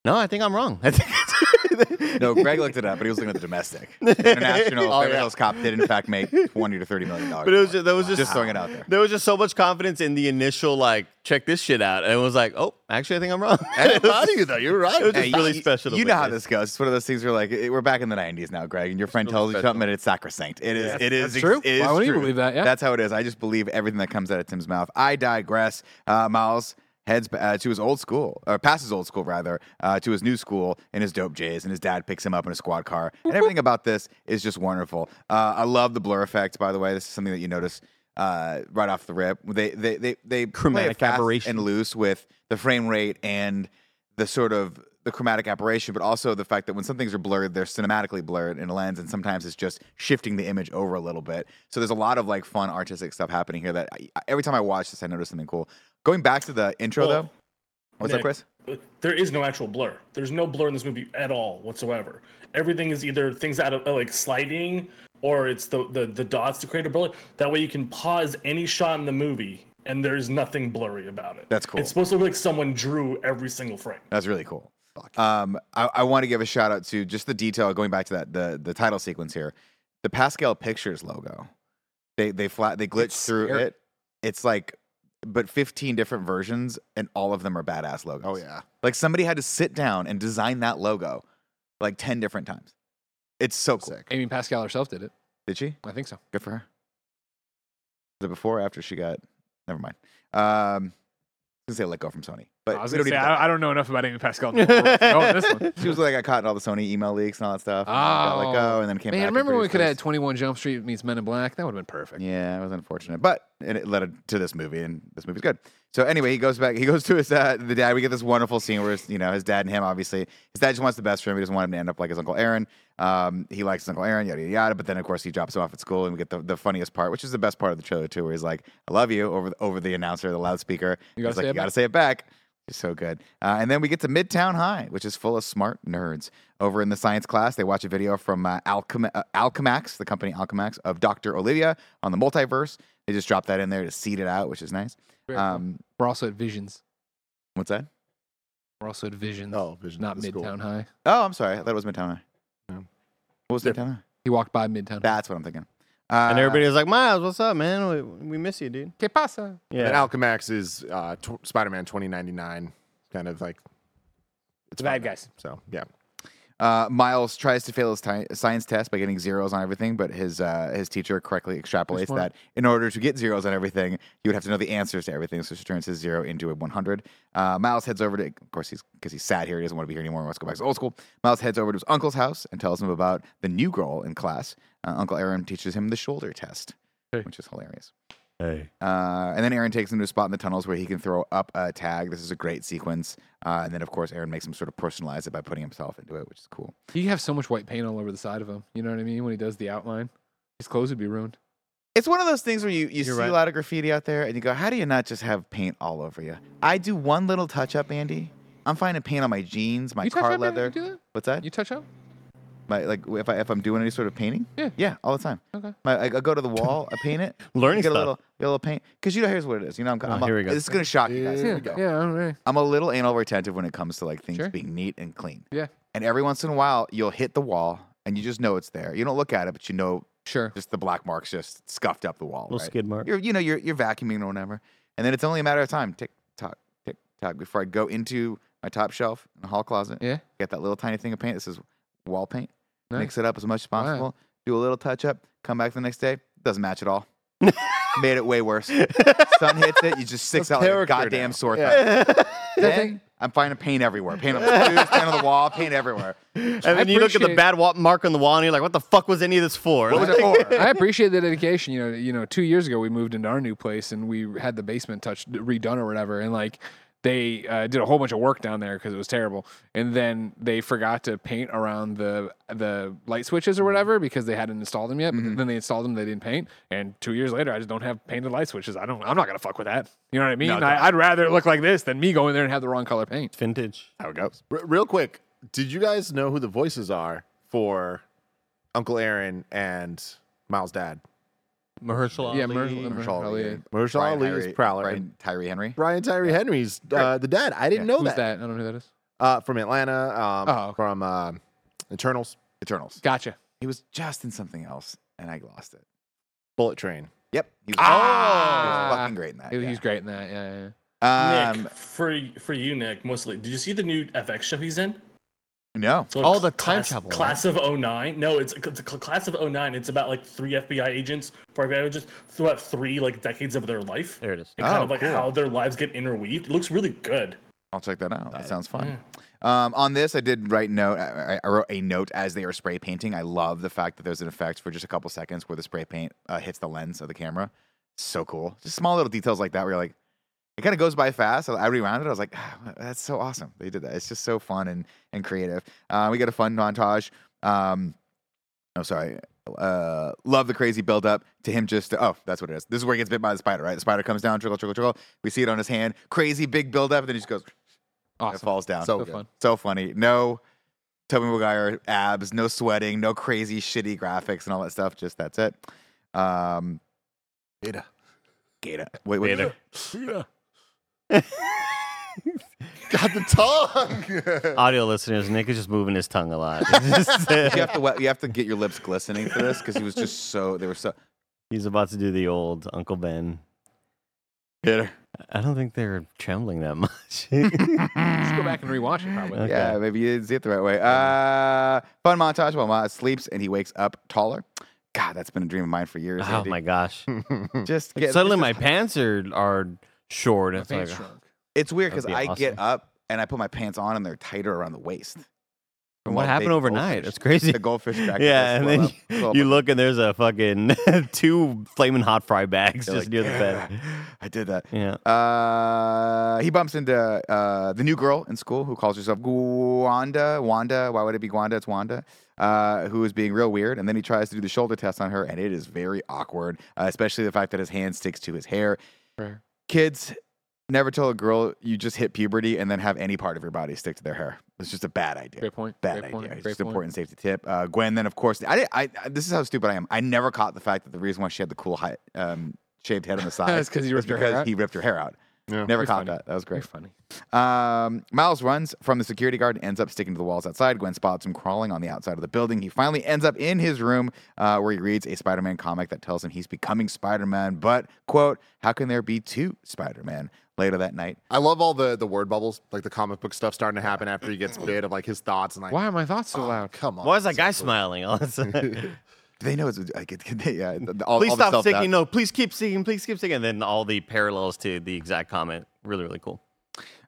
no, I think I'm wrong. I think No, Greg looked it up, but he was looking at the domestic. The international Oh, Beverly yeah. Hills Cop did in fact make 20 to 30 million dollars. But it was just, that was just, Just throwing it out there. There was just so much confidence in the initial, like, check this shit out. And it was like, oh, actually, I think I'm wrong. I'm proud of you though. You're right. It was just Hey, really you- special. You know how this goes. It's one of those things where like it- we're back in the '90s now, Greg, and your friend really tells you something and it's sacrosanct. It is. It is true. it is Why wouldn't you believe that? Yeah. That's how it is. I just believe everything that comes out of Tim's mouth. I digress. Uh, Miles heads uh, to his old school, or past his old school rather, uh, to his new school in his dope Jays, and his dad picks him up in a squad car. And everything about this is just wonderful. Uh, I love the blur effect, by the way. This is something that you notice uh, right off the rip. They they they they play Chromatic fast aberration. and loose with the frame rate and the sort of the chromatic aberration, but also the fact that when some things are blurred, they're cinematically blurred in a lens, and sometimes it's just shifting the image over a little bit. So there's a lot of like fun artistic stuff happening here. That I, every time I watch this, I notice something cool. Going back to the intro Well, though, what's up, Nick, Chris? There is no actual blur. There's no blur in this movie at all whatsoever. Everything is either things out of uh, like sliding or it's the, the the dots to create a blur. That way you can pause any shot in the movie and there's nothing blurry about it. That's cool. It's supposed to look like someone drew every single frame. That's really cool. Um, I, I want to give a shout out to just the detail going back to that the the title sequence here, the Pascal Pictures logo. They they flat they glitch through it. It's like, but 15 different versions, and all of them are badass logos. Oh yeah. Like somebody had to sit down and design that logo like 10 different times. It's so cool. Sick. Amy Pascal herself did it. Did she? I think so. Good for her. Was it before or after she got? Never mind. Um, I was gonna say let go from Sony, but I was gonna don't say, I, I don't know enough about Amy Pascal. to know this one. She was like got caught in all the Sony email leaks and all that stuff. and got let go, and then came Oh. Man, back. and remember when we produced could have this. had 21 Jump Street meets Men in Black? That would have been perfect. Yeah, it was unfortunate, but and it led to this movie, and this movie's good. So anyway, he goes back. He goes to his uh, the dad. We get this wonderful scene where his, you know his dad and him. Obviously, his dad just wants the best for him. He doesn't want him to end up like his uncle Aaron. Um, he likes his uncle Aaron, yada yada yada. But then of course he drops him off at school, and we get the, the funniest part, which is the best part of the trailer too, where he's like, "I love you" over the, over the announcer, the loudspeaker. You gotta He's like, say "You it gotta back." say it back." It's so good. Uh, and then we get to Midtown High, which is full of smart nerds. Over in the science class, they watch a video from uh, Alchem- uh, Alchemax, the company Alchemax, of Dr. Olivia on the multiverse. They just dropped that in there to seed it out, which is nice. Very cool. Um, We're also at Visions. what's that? We're also at Visions. Oh, Vision. not That's cool. Midtown High. Oh, I'm sorry. I thought it was Midtown High. Yeah. What was Midtown High? He walked by Midtown. That's what I'm thinking. Uh, and everybody was like, Miles, what's up, man? We, we miss you, dude. ¿Qué pasa? Yeah. And Yeah. Alchemax is uh, tw- Spider-Man 2099, kind of like it's The bad fun. guys. So yeah, Uh, Miles tries to fail his ti- science test by getting zeros on everything, but his uh, his teacher correctly extrapolates that in order to get zeros on everything, you would have to know the answers to everything. So she turns his zero into a 100. Uh, Miles heads over to, of course, he's because he's sad here. He doesn't want to be here anymore. He wants to go back to old school. Miles heads over to his uncle's house and tells him about the new girl in class. Uh, Uncle Aaron teaches him the shoulder test, Hey. which is hilarious. Hey. Uh, and then Aaron takes him to a spot in the tunnels where he can throw up a tag. This is a great sequence. Uh, and then, of course, Aaron makes him sort of personalize it by putting himself into it, which is cool. He have so much white paint all over the side of him. You know what I mean? When he does the outline, his clothes would be ruined. It's one of those things where you, you see You're a right. lot of graffiti out there and you go, how do you not just have paint all over you? I do one little touch up, Andy. I'm finding paint on my jeans, my you car leather. You do that? What's that? You touch up? My, like if I if I'm doing any sort of painting? Yeah. Yeah, all the time. Okay. My, I, I go to the wall, I paint it. Learning get a stuff. little, get a little paint. Because you know, here's what it is. You know, I'm, Oh, I'm a- here we go. This is gonna shock you guys. Here Yeah. we go. Yeah. all right. I'm a little anal retentive when it comes to like things Sure. being neat and clean. Yeah. And every once in a while, you'll hit the wall and you just know it's there. You don't look at it, but you know Sure. just the black marks just scuffed up the wall. Little right? skid mark. You're, you know, you're, you're vacuuming or whatever. And then it's only a matter of time. Tick tock, tick tock, before I go into my top shelf in the hall closet, Yeah. get that little tiny thing of paint that says wall paint, Nice. mix it up as much as Wow. possible, do a little touch up, come back the next day, doesn't match at all. Made it way worse. Sun hits it, you just sticks out like a character goddamn now. sore thumb. That Then thing- I'm finding paint everywhere. Paint on the shoes, paint on the wall, paint everywhere. And then you look at the appreciate- bad wa- mark on the wall and you're like, what the fuck was any of this for? What was it for? I appreciate the dedication. You know, you know, two years ago we moved into our new place and we had the basement touched redone or whatever, and like they uh, did a whole bunch of work down there because it was terrible, and then they forgot to paint around the the light switches or whatever because they hadn't installed them yet. But then they installed them, they didn't paint, and two years later I just don't have painted light switches. I don't. I'm not gonna fuck with that. You know what I mean? No, I, I'd rather it look like this than me going there and have the wrong color paint. Vintage. How it goes. R- real quick, did you guys know who the voices are for Uncle Aaron and Miles' dad? Mahershala Yeah, Ali. Mer- Mahershala Mer- Ali. Ali. Mahershala Brian Ali Tyree- is Prowler. Brian and Tyree Henry. Brian Tyree Henry's uh, the dad. I didn't know Who's that. that? I don't know who that is. Uh, from Atlanta. Um, Oh, okay. From uh, Eternals. Eternals. Gotcha. He was just in something else, and I lost it. Bullet Train. Yep. He was, Ah! he was fucking great in that. He- yeah. He's great in that. Yeah, yeah. yeah. Um, Nick, for for you, Nick, mostly. Did you see the new FX show he's in? No. So Oh, cl- the time class, travel one. Class of 09. No, it's, it's a class of 09. It's about like three FBI agents, four FBI agents throughout three like decades of their life. There it is. And kind Oh, of like cool. how their lives get interweaved. It looks really good. I'll check that out. That sounds fun. Um, on this, I did write note. I, I wrote a note as they are spray painting. I love the fact that there's an effect for just a couple seconds where the spray paint uh, hits the lens of the camera. So cool. Just small little details like that where you're like, it kind of goes by fast. I rewound it. I was like, ah, that's so awesome. They did that. It's just so fun and and creative. Uh, we got a fun montage. Um, oh, sorry. Uh, love the crazy build up to him just oh that's what it is. This is where he gets bit by the spider, right? The spider comes down, trickle, trickle, trickle. We see it on his hand. Crazy big build up, and then he just goes, awesome. it falls down. So So fun. So funny. No Tobey Maguire abs, no sweating, no crazy shitty graphics and all that stuff. Just that's it. Um, Beta. Gata. Wait, wait. Beta. Beta. Got the tongue. Audio listeners, Nick is just moving his tongue a lot. It's just, uh, You have to wet- you have to get your lips glistening for this because he was just so they were so. He's about to do the old Uncle Ben. Bitter. I don't think they're trembling that much. Let's go back and rewatch it. Probably. Okay. Yeah, maybe you didn't see it the right way. Uh, fun montage while Miles sleeps and he wakes up taller. God, that's been a dream of mine for years. oh Andy. my gosh! Just get, Suddenly, just- my pants are are short. My It's pants like, shrunk. It's weird because be I get up and I put my pants on and they're tighter around the waist. From what happened overnight? goldfish- That's crazy. The goldfish crackers. Yeah, and then up, swell you look and there's a fucking two flaming hot fry bags You're just like, near the bed. I did that. Yeah. Uh, he bumps into uh, the new girl in school who calls herself Wanda. Wanda. Why would it be Wanda? It's Wanda. Uh, who is being real weird, and then he tries to do the shoulder test on her, and it is very awkward, uh, especially the fact that his hand sticks to his hair. Fair. Kids, never tell a girl you just hit puberty and then have any part of your body stick to their hair. It's just a bad idea. Great point. Bad Great idea. point. It's Great just point. important safety tip. Uh, Gwen, then of course, I, didn't- I, I this is how stupid I am. I never caught the fact that the reason why she had the cool high, um, shaved head on the side That's 'cause he ripped her hair because out? he ripped her hair out. Yeah. Never You're caught funny. that. That was Very great. funny. Um, Miles runs from the security guard and ends up sticking to the walls outside. Gwen spots him crawling on the outside of the building. He finally ends up in his room uh, where he reads a Spider Man comic that tells him he's becoming Spider Man. But, quote, how can there be two Spider Man? Later that night, I love all the the word bubbles, like the comic book stuff starting to happen after he gets bit of like his thoughts and like. Why are my thoughts so oh, loud? Come on. Why is that so guy cool. smiling? all of a sudden? do they know it's like, it, yeah, the- the- all, please all stop singing. No, please keep singing. Please keep singing. And then all the parallels to the exact comment. Really, really cool.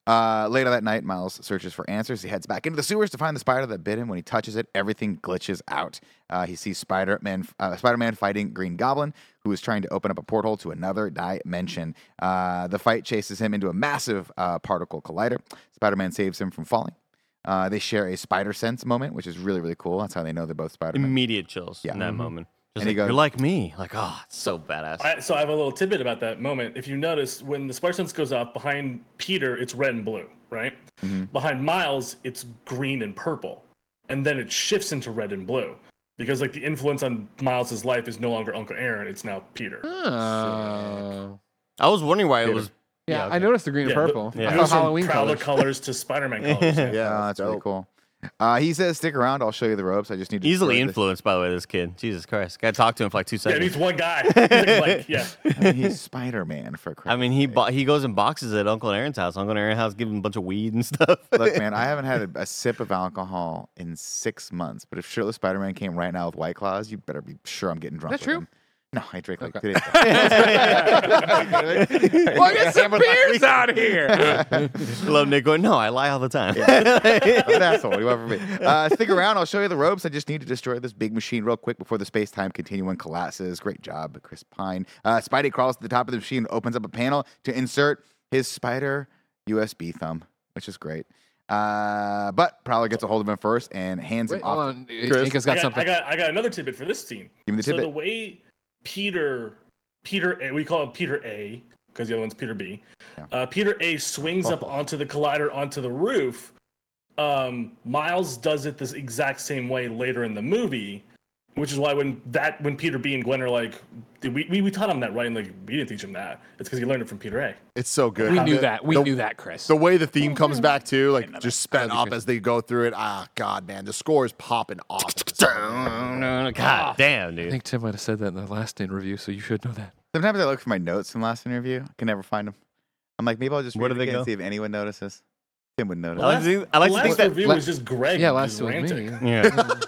Uh, later that night, Miles searches for answers. He heads back into the sewers to find the spider that bit him. When he touches it, everything glitches out. Uh, he sees Spider-Man, uh, Spider-Man fighting Green Goblin, who is trying to open up a portal to another dimension. Uh, the fight chases him into a massive uh, particle collider. Spider-Man saves him from falling. Uh, they share a spider sense moment, which is really, really cool. That's how they know they're both Spider-Man. Immediate chills Yeah. in that Mhm. moment. Just And he like, goes- You're like me. Like, oh, it's so badass. I, so I have a little tidbit about that moment. If you notice, when the spider sense goes off behind Peter, it's red and blue, right? Behind Miles, it's green and purple, and then it shifts into red and blue because like the influence on Miles's life is no longer Uncle Aaron; it's now Peter. Oh. I was wondering why it was. Yeah, Yeah, I noticed the green Yeah, and the- purple. Yeah. I It thought goes from Halloween Prowler colors. colors to Spider-Man colors. Yeah, Yeah, that's that's really cool. Uh, he says, "Stick around. I'll show you the ropes. I just need to Easily destroy this- influenced, by the way, this kid. Jesus Christ. Got to talk to him for like two Yeah, seconds. he's one guy. He's like, like, yeah. I mean, he's Spider Man for. Christ I mean, he bo- he goes and boxes at Uncle Aaron's house. Uncle Aaron's house, give him a bunch of weed and stuff. Look, man, I haven't had a, a sip of alcohol in six months. But if shirtless Spider Man came right now with White Claws, you better be sure I'm getting drunk. That with true? him. No, I drank like Okay. two days ago. well, get some beers out here. Love Nick going, no, I lie all the time. I'm an asshole. What do you want from me? Uh, stick around. I'll show you the ropes. I just need to destroy this big machine real quick before the space time continuum collapses. Great job, Chris Pine. Uh, Spidey crawls to the top of the machine and opens up a panel to insert his spider USB thumb, which is great. Uh, but Prowler gets a hold of him first and hands Wait, him hold off. on. Kris? Anka's I got got, something. I got I got another tidbit for this team. Give me the so tidbit. the way Peter Peter A, we call him Peter A because the other one's Peter B. Yeah. Uh, Peter A swings up onto the collider onto the roof. Um, Miles does it this exact same way later in the movie, which is why when that when Peter B and Gwen are like, "Did we, we we taught him that right? And like we didn't teach him that. It's because he learned it from Peter A. It's so good. we knew The- that. We the- knew that, Kris. The way the theme comes back too, like just sped up Kris. as they go through it. Ah, God, man, the score is popping off. at the start. God damn, dude. I think Tim might have said that in the last interview, so you should know that. Sometimes I look for my notes from last interview. I can never find them. I'm like, maybe I'll just Where read do it they again go? and see if anyone notices. Tim would notice. I like to think, I like the to last think that. review la- was just Greg. Yeah, last it was me. Yeah.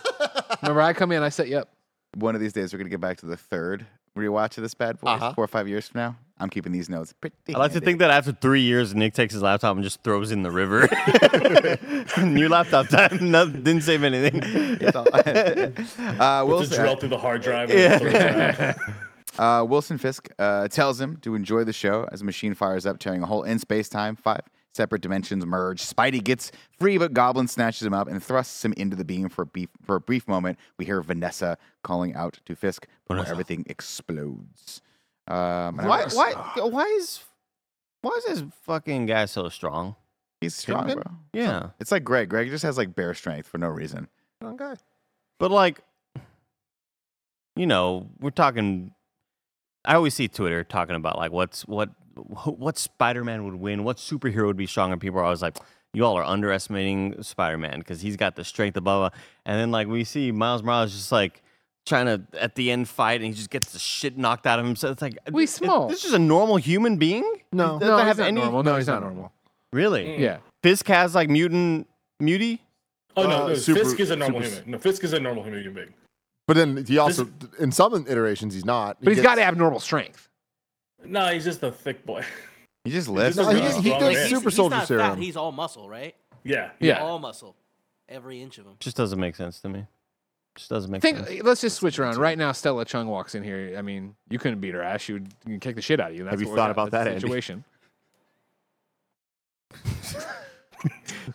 Remember, I come in, I set you up. One of these days, we're gonna get back to the third rewatch of this bad boy. Uh-huh. Four or five years from now, I'm keeping these notes. Pretty I like to think that after three years, Nick takes his laptop and just throws it in the river. New laptop time. No, didn't save anything. Uh, We'll just Wilson, drill through the hard drive. And throw it back. uh, Wilson Fisk uh, tells him to enjoy the show as a machine fires up, tearing a hole in space time. Five separate dimensions merge. Spidey gets free, but Goblin snatches him up and thrusts him into the beam for a, beef, for a brief moment. We hear Vanessa calling out to Fisk before Vanessa. everything explodes. Um, Why? Why? Why is? Why is this fucking guy so strong? He's strong, Kingpin? bro. Yeah, It's like Greg. Greg just has like bear strength for no reason. Strong guy. but like, you know, we're talking. I always see Twitter talking about like what's what what Spider Man would win, what superhero would be strong, and people are always like, "You all are underestimating Spider Man because he's got the strength above." And then like we see Miles Morales just like trying to at the end fight, and he just gets the shit knocked out of him. So it's like, We it- small. This is a normal human being. No. Does no, that he's have not any- normal. No, he's not normal. Really? Mm. Yeah. Fisk has like mutant mutie. Oh no, Uh, no super- Fisk is a normal super- human. No, Fisk is a normal human being. But then he also, in some iterations, he's not. He But he's gets- got abnormal strength. No, he's just a thick boy. He just lives. just No, he, really he strong does man. super he's soldier not serum. Fat, he's all muscle, right? Yeah, Yeah. All muscle. Every inch of him. Just doesn't make sense to me. Just doesn't make Think. sense. Uh, let's just switch around. Right now, Stella Chung walks in here. I mean, you couldn't beat her ass. She would kick the shit out of you. That's Have you thought about that, the Andy? situation?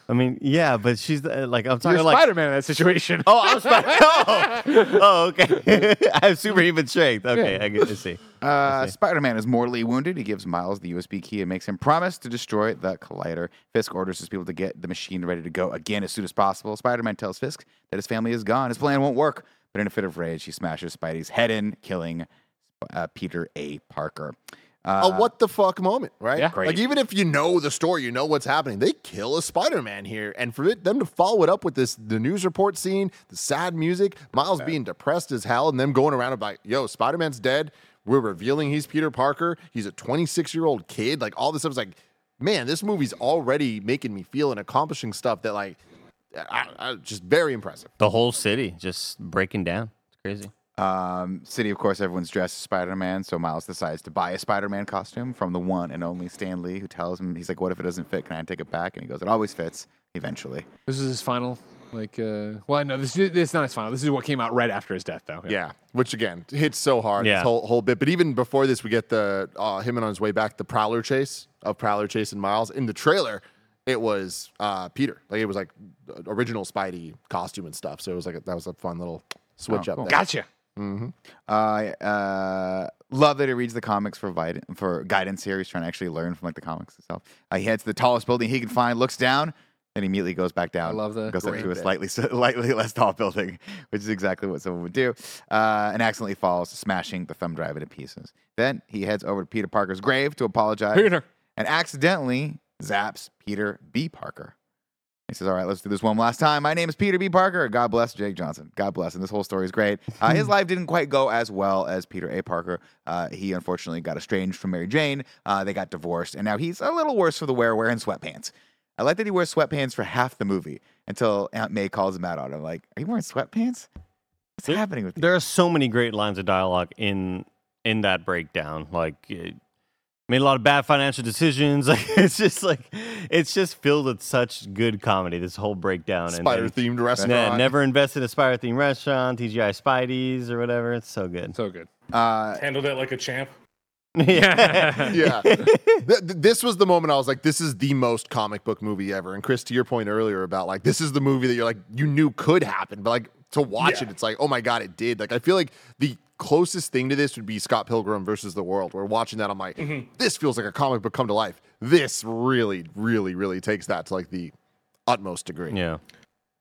I mean, yeah, but she's the, like I'm You're talking like. Spider Man in that situation. Oh, I'm Spider. Oh, oh, okay. I have superhuman strength. Okay, Yeah. I get to see. Uh, see. Spider Man is mortally wounded. He gives Miles the USB key and makes him promise to destroy the collider. Fisk orders his people to get the machine ready to go again as soon as possible. Spider Man tells Fisk that his family is gone. His plan won't work. But in a fit of rage, he smashes Spidey's head in, killing uh, Peter A. Parker. Uh, a what the fuck moment, right? Yeah. Great. Like even if you know the story, you know what's happening. They kill a Spider-Man here, and for it, them to follow it up with this the news report scene, the sad music, Miles being depressed as hell, and them going around about, "Yo, Spider-Man's dead." We're revealing he's Peter Parker. He's a 26 year old kid. Like all this stuff is like, man, this movie's already making me feel and accomplishing stuff that like, I, I, just very impressive. The whole city just breaking down. It's crazy. Um, city, of course, everyone's dressed as Spider Man. So Miles decides to buy a Spider Man costume from the one and only Stan Lee, who tells him, he's like, What if it doesn't fit? Can I take it back? And he goes, It always fits, eventually. This is his final. Like, uh, well, no, this is this is not his final. This is what came out right after his death, though. Yeah, which again hits so hard. Yeah. This whole whole bit. But even before this, we get the uh, him and on his way back, the Prowler chase of Prowler chasing Miles in the trailer. It was uh, Peter. Like it was like original Spidey costume and stuff. So it was like a, that was a fun little switch Oh, up. cool. There. Gotcha. I uh, love that he reads the comics for vid- for guidance here. He's trying to actually learn from like the comics itself. Uh, he heads to the tallest building he can find, looks down, and immediately goes back down. I love the goes up to a slightly slightly less tall building, which is exactly what someone would do, uh, and accidentally falls, smashing the thumb drive into pieces. Then he heads over to Peter Parker's grave to apologize, Peter. and accidentally zaps Peter B. Parker. He says, All right, let's do this one last time. My name is Peter B. Parker. God bless Jake Johnson. God bless. And this whole story is great. Uh, his life didn't quite go as well as Peter A. Parker. Uh, he unfortunately got estranged from Mary Jane. Uh, they got divorced. And now he's a little worse for the wear, wearing sweatpants. I like that he wears sweatpants for half the movie until Aunt May calls him out on it. Like, Are you wearing sweatpants? What's There- happening with you? There are so many great lines of dialogue in in that breakdown. Like, made a lot of bad financial decisions. Like, it's just like it's just filled with such good comedy. This whole breakdown. Spider and, themed restaurant. ne- never invested in a Spider themed restaurant, TGI Spideys or whatever. It's so good. So good. Uh, Handled it like a champ. yeah. yeah. Th- th- this was the moment I was like, this is the most comic book movie ever. And Kris, to your point earlier about like, this is the movie that you're like, you knew could happen, but like to watch Yeah. it, it's like, oh my God, it did. Like, I feel like the closest thing to this would be Scott Pilgrim versus the World. Where watching that, I'm like, this feels like a comic book come to life. This really, really, really takes that to like the utmost degree. yeah.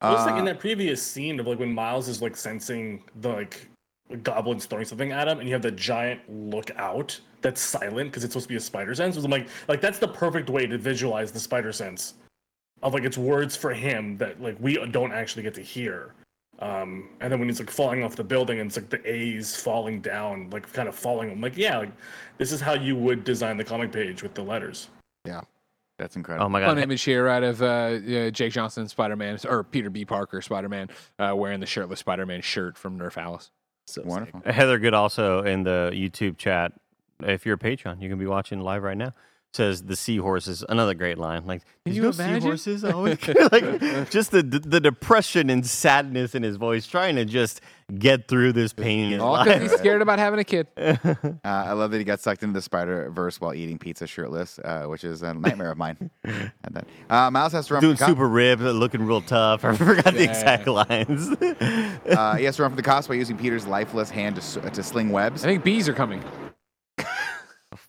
It looks like Uh, in that previous scene of like when Miles is like sensing the like goblins throwing something at him, and you have the giant look out that's silent because it's supposed to be a spider sense. I'm like, like that's the perfect way to visualize the spider sense of like it's words for him that like we don't actually get to hear. Um, and then when he's like falling off the building and it's like the A's falling down, like kind of falling. I'm like, yeah, like this is how you would design the comic page with the letters. Yeah. That's incredible. Oh my god! Fun god. image here out of uh, uh, Jake Johnson Spider Man or Peter B. Parker Spider Man uh, wearing the shirtless Spider Man shirt from Nerf Alice. So sick. Wonderful. Heather Good also in the YouTube chat. If you're a Patreon, you can be watching live right now. Says the seahorses. Another great line. Like, Can you no imagine?" seahorses. Always like just the the depression and sadness in his voice, trying to just get through this pain in his All because he's scared about having a kid. Uh, I love that he got sucked into the Spider Verse while eating pizza shirtless, uh, which is a nightmare of mine. Had that. Uh, Miles has to run Doing from the co- super ripped, looking real tough. I forgot the exact lines. Uh, he has to run from the cops by using Peter's lifeless hand to, to sling webs. I think bees are coming.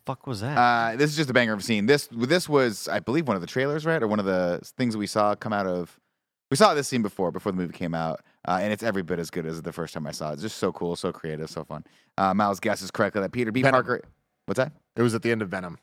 The fuck was that? Uh, this is just a banger of a scene. This this was, I believe, one of the trailers, right, or one of the things that we saw come out of. We saw this scene before, before the movie came out, uh, and it's every bit as good as the first time I saw it. It's just so cool, so creative, so fun. Uh, Miles guesses correctly that Peter B. Venom. Parker. What's that? It was at the end of Venom.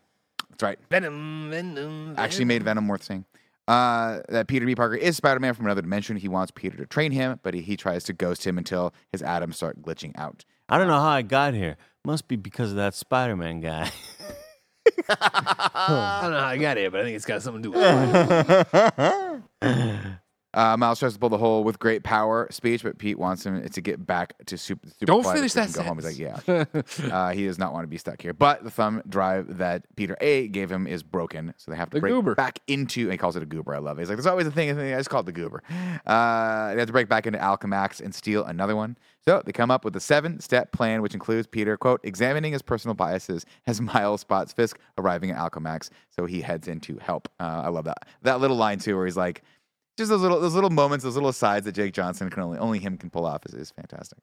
That's right. Venom, Venom. Actually, made Venom worth seeing. Uh, that Peter B. Parker is Spider-Man from another dimension. He wants Peter to train him, but he, he tries to ghost him until his atoms start glitching out. I don't know how I got here. Must be because of that Spider-Man guy. I don't know how I got here, but I think it's got something to do with it. Uh, Miles tries to pull the whole with great power speech, but Pete wants him to get back to super. super Don't finish that Go home. He's like, yeah. uh, he does not want to be stuck here. But the thumb drive that Peter A gave him is broken, so they have to The break goober. back into. And he calls it a goober. I love it. He's like, there's always a thing. I just call it the goober. Uh, they have to break back into Alchemax and steal another one. So they come up with a seven-step plan, which includes Peter quote examining his personal biases as Miles spots Fisk arriving at Alchemax. So he heads in to help. Uh, I love that that little line too, where he's like. Just those little those little moments, those little asides that Jake Johnson can only only him can pull off is, is fantastic.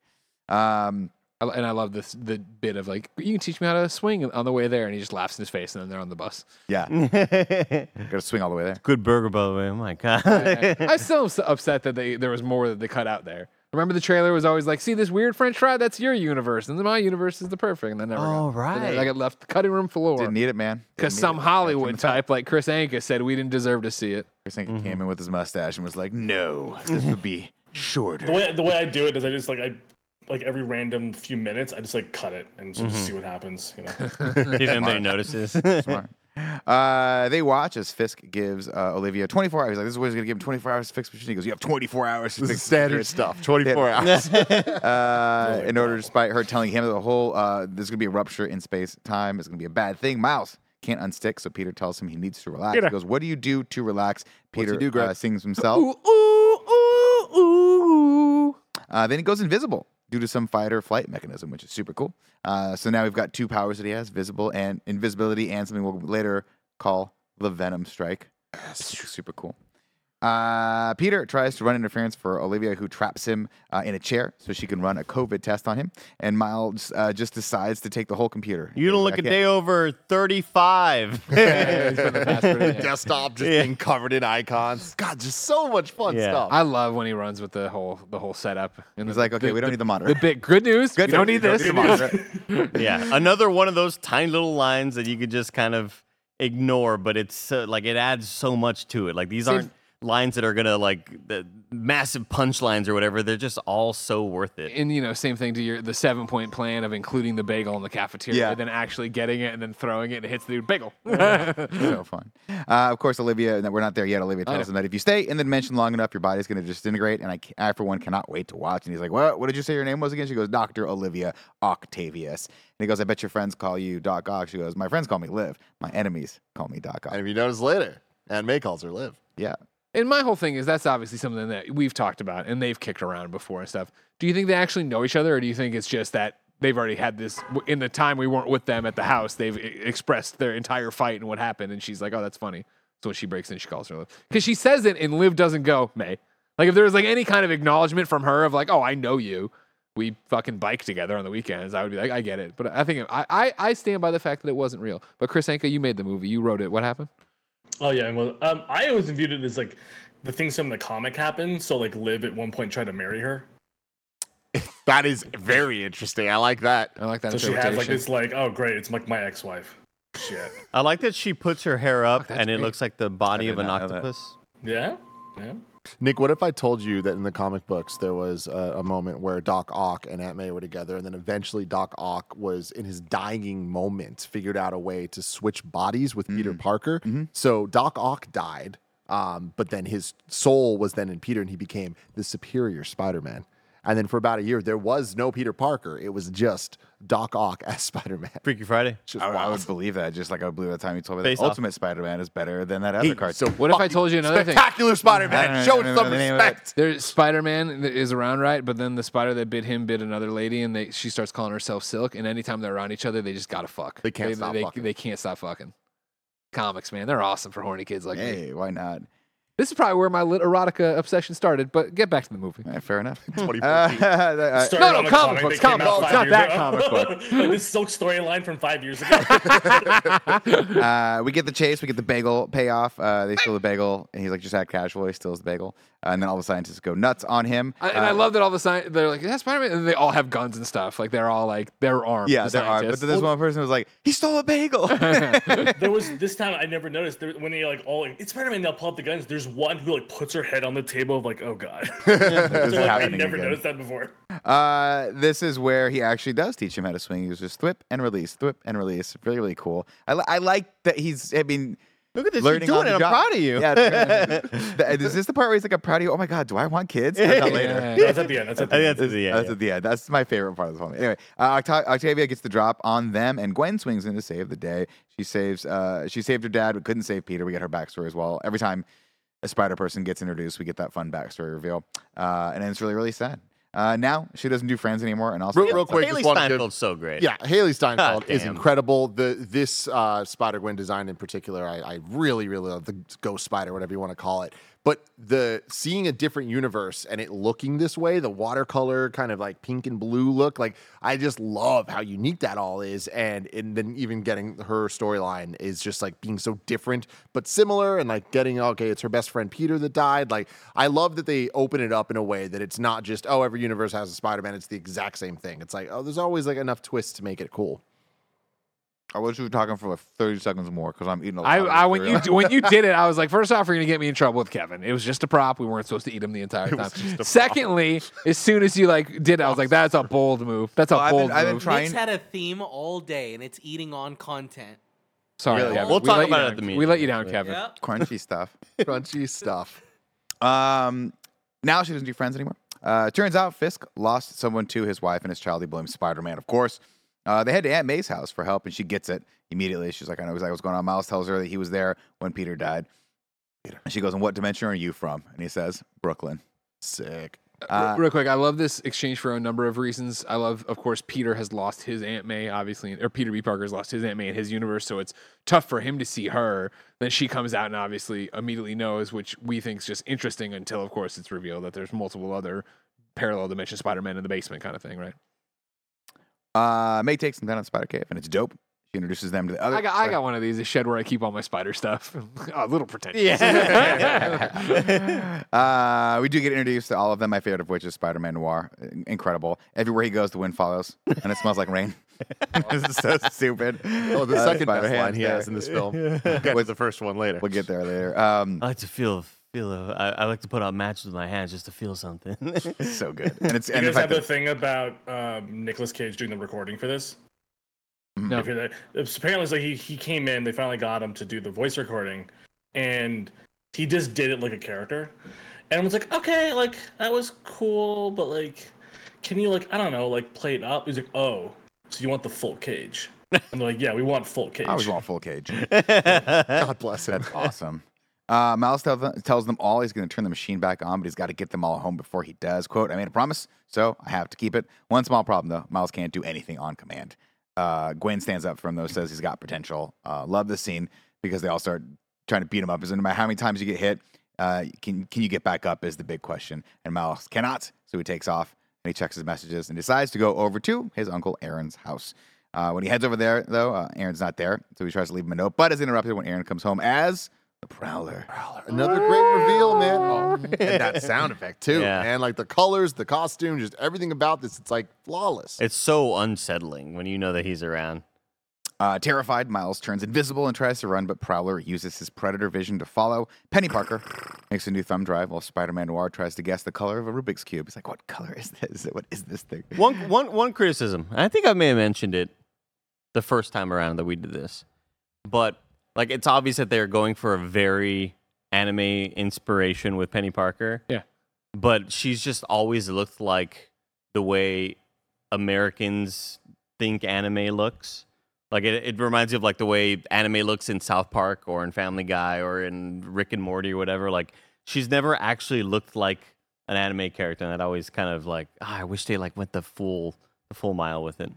Um, and I love this the bit of like you can teach me how to swing on the way there, and he just laughs in his face, and then they're on the bus. yeah, got to swing all the way there. Good burger, by the way. Oh my god. I, I'm still upset that they there was more that they cut out there. Remember the trailer was always like, see this weird French fry? That's your universe, and then my universe is the perfect. And then never. Oh, got, then I got left the cutting room floor Didn't need it, man. because some it. Hollywood type like Kris Anka said we didn't deserve to see it. Kris Anka mm-hmm. came in with his mustache and was like, "No, this would be shorter." The way the way I do it is I just like I like every random few minutes I just like cut it and just mm-hmm. see what happens. You know. See if anybody notices. Smart. Uh, they watch as Fisk gives uh, Olivia 24 hours. He's like, this is what he's going to give him 24 hours to fix the machine. He goes, You have 24 hours to This fix standard machine." stuff. 24 hours. uh, in order, despite her telling him that the whole uh, there's going to be a rupture in space time, it's going to be a bad thing. Miles can't unstick, so Peter tells him he needs to relax. Peter. He goes, "What do you do to relax?" Peter do, uh, sings himself. Ooh, ooh, ooh, ooh. Uh, then he goes invisible due to some fight or flight mechanism, which is super cool. Uh, so now we've got two powers that he has: visible and invisibility, and something we'll later call the Venom Strike. Super cool. Uh, Peter tries to run interference for Olivia, who traps him uh, in a chair so she can run a COVID test on him. And Miles uh, just decides to take the whole computer. You don't He's look a day over 35. Yeah, he's the password in, yeah. Desktop just Yeah. being covered in icons. God, just so much fun Yeah. stuff. I love when he runs with the whole the whole setup. And He's the- like, okay, the- we don't the- need the monitor. The big good news. Good we don't need we this. the monitor. yeah, another one of those tiny little lines that you could just kind of ignore, but it's so, like it adds so much to it. Like these Same- aren't lines that are gonna like the massive punchlines or whatever. They're just all so worth it. and you know, same thing to your the seven point plan of including the bagel in the cafeteria, Yeah. then actually getting it and then throwing it and it hits the dude bagel. so fun. Uh, of course, Olivia, we're not there yet. Olivia tells know. him that if you stay in the dimension long enough, your body's going to disintegrate. And I, I, for one, cannot wait to watch. And he's like, What? What did you say your name was again? She goes, Dr. Olivia Octavius. And he goes, I bet your friends call you Doc Ock. She goes, My friends call me Liv. My enemies call me Doc Ock. and if you notice later, Aunt May calls her Liv. Yeah. And my whole thing is that's obviously something that we've talked about and they've kicked around before and stuff. Do you think they actually know each other, or do you think it's just that they've already had this in the time we weren't with them at the house? They've e- expressed their entire fight and what happened, and she's like, "Oh, that's funny." So she breaks in, she calls her Liv because she says it, and Liv doesn't go May. Like if there was like any kind of acknowledgement from her of like, "Oh, I know you." We fucking bike together on the weekends. I would be like, I get it, but I think I, I, I stand by the fact that it wasn't real. But Kris Anka, you made the movie, you wrote it. What happened? Oh yeah, well, um, I always viewed it as like the things from the comic happened. So like, Liv at one point tried to marry her, That is very interesting. I like that. I like that so she has like interpretation. this like, oh great, it's like my ex-wife. Shit. I like that she puts her hair up that's and it great. looks like the body of an not that. octopus. Yeah. Yeah. Nick, what if I told you that in the comic books there was a, a moment where Doc Ock and Aunt May were together, and then eventually Doc Ock was in his dying moment figured out a way to switch bodies with Peter Parker. So Doc Ock died, um, but then his soul was then in Peter, and he became the superior Spider-Man. And then for about a year, there was no Peter Parker. It was just Doc Ock as Spider-Man. Freaky Friday. Just I, would- I would believe that, just like I believe that time you told me that Face off. Ultimate Spider-Man is better than that other He- cartoon. so What if I told you another thing? Spectacular Spider-Man. Show it some the name respect. There's Spider-Man is around, right? But then the spider that bit him bit another lady, and they she starts calling herself Silk. And anytime they're around each other, they just gotta fuck. They can't they, stop they, fucking. They can't stop fucking. Comics, man, they're awesome for horny kids like me. hey, why not? This is probably where my lit erotica obsession started. But get back to the movie. Fair enough. 2014. Uh, uh, Started no, comic comic books, comic books, five not that ago. comic book. like this Silk storyline from five years ago. uh, we get the chase. We get the bagel payoff. Uh, they steal the bagel, and he's like, just act casual. He steals the bagel, uh, and then all the scientists go nuts on him. I, and I Uh, love that all the scientists, they're like, yeah, Spider-Man, and they all have guns and stuff. Like they're all like they're armed. Yeah, the there are. But scientists. then this one person was like, he stole a bagel. there was this time I never noticed there, when they like all, it's Spider-Man. They'll pull up the guns. There's one who like puts her head on the table of like, oh god. so, like, I never again. noticed that before. Uh, this is where he actually does teach him how to swing. He was just thwip and release, thwip and release. Really, really cool. I, li- I like that he's. I mean, Look at this. learning You're doing it. I'm job. proud of you. Yeah. it's- is this the part where he's like, "I'm proud of you"? Oh my god, do I want kids? Or is that later? Yeah. No, that's at the end. That's at the end. that's the end. That's at the end. That's my favorite part of the film. Anyway, uh, Octa- Octavia gets the drop on them, and Gwen swings in to save the day. She saves. Uh, she saved her dad, but couldn't save Peter. We get her backstory as well. Every time a Spider Person gets introduced, we get that fun backstory reveal, uh, and then it's really, really sad. Uh, now she doesn't do friends anymore, and also Real- real quick, Hailee just wanna give- Steinfeld's so great. Yeah, Hailee Steinfeld is incredible. The this uh, Spider Gwen design in particular, I, I really, really love the Ghost Spider, whatever you want to call it. But the seeing a different universe and it looking this way, the watercolor kind of like pink and blue look, like I just love how unique that all is. And and then even getting her storyline is just like being so different but similar, and like getting okay, it's her best friend Peter that died. Like I love that they open it up in a way that it's not just oh every universe has a Spider Man. It's the exact same thing. It's like oh there's always like enough twists to make it cool. I wish you were talking for like 30 seconds more because I'm eating a lot. I, of I when you when you did it, I was like, first off, you're gonna get me in trouble with Kevin. It was just a prop. We weren't supposed to eat him the entire time. Secondly, as soon as you like did, it, I was like, that's a bold move. That's a Well, I've been- bold I've been move. trying- Nick's had a theme all day, and it's eating on content. Sorry, Really? Kevin. We'll We talk about it down. at the meeting. We let you down, Kevin. Yep. crunchy stuff. Crunchy stuff. Um, now she doesn't do friends anymore. Uh, turns out Fisk lost someone to his wife and his child. He blames Spider Man, of course. Uh, they head to Aunt May's house for help, and she gets it immediately. She's like, I know exactly what's going on. Miles tells her that he was there when Peter died. And she goes, And what dimension are you from? And he says, Brooklyn. Sick. Uh, Real quick, I love this exchange for a number of reasons. I love, of course, Peter has lost his Aunt May, obviously, or Peter B. Parker has lost his Aunt May in his universe, so it's tough for him to see her. Then she comes out and obviously immediately knows, which we think is just interesting until, of course, it's revealed that there's multiple other parallel dimension Spider-Man in the basement kind of thing, right? Uh, May takes them down to Spider Cave, and it's dope. She introduces them to the other. I got, I got one of these, a shed where I keep all my spider stuff. a little pretentious. Yeah. uh, we do get introduced to all of them. My favorite of which is Spider Man Noir. Incredible. Everywhere he goes, the wind follows, and it smells like rain. this is so stupid. Oh, the Uh, second best Spider-Ham line he there. has in this film. We'll get to the first one later. We'll get there later. Um, I like to feel feel. A, I, I like to put out matches with my hands just to feel something. so good. And it's You and the guys fact have the that thing about um, Nicolas Cage doing the recording for this. No. If you're there- it's apparently it's like he he came in, they finally got him to do the voice recording, and he just did it like a character, and I was like, okay, like that was cool, but like, can you like I don't know, like play it up? He's like, oh, so you want the full cage? And they're like, yeah, we want full cage. I always want full cage. God bless him. That's awesome. Uh, Miles tell them, tells them all he's going to turn the machine back on, but he's got to get them all home before he does. Quote, I made a promise, so I have to keep it. One small problem, though Miles can't do anything on command. Uh, Gwen stands up for him, though, says he's got potential. Uh, love this scene because they all start trying to beat him up. Is no matter how many times you get hit, uh, can, can you get back up is the big question. And Miles cannot, so he takes off and he checks his messages and decides to go over to his uncle Aaron's house. Uh, when he heads over there, though, uh, Aaron's not there, so he tries to leave him a note, but is interrupted when Aaron comes home as the Prowler. Prowler. Another great reveal, man. and that sound effect too, Yeah. man. Like the colors, the costume, just everything about this. It's like flawless. it's so unsettling when you know that he's around. Uh, terrified, Miles turns invisible and tries to run, but Prowler uses his predator vision to follow. Peni Parker makes a new thumb drive while Spider-Man Noir tries to guess the color of a Rubik's cube. He's like, "What color is this? What is this thing?" One, one, one criticism. I think I may have mentioned it the first time around that we did this, but like it's obvious that they're going for a very anime inspiration with Peni Parker. Yeah. but she's just always looked like the way Americans think anime looks. Like it, it reminds you of like the way anime looks in South Park or in Family Guy or in Rick and Morty or whatever. Like she's never actually looked like an anime character, and that always kind of like ah, I wish they like went the full the full mile with it.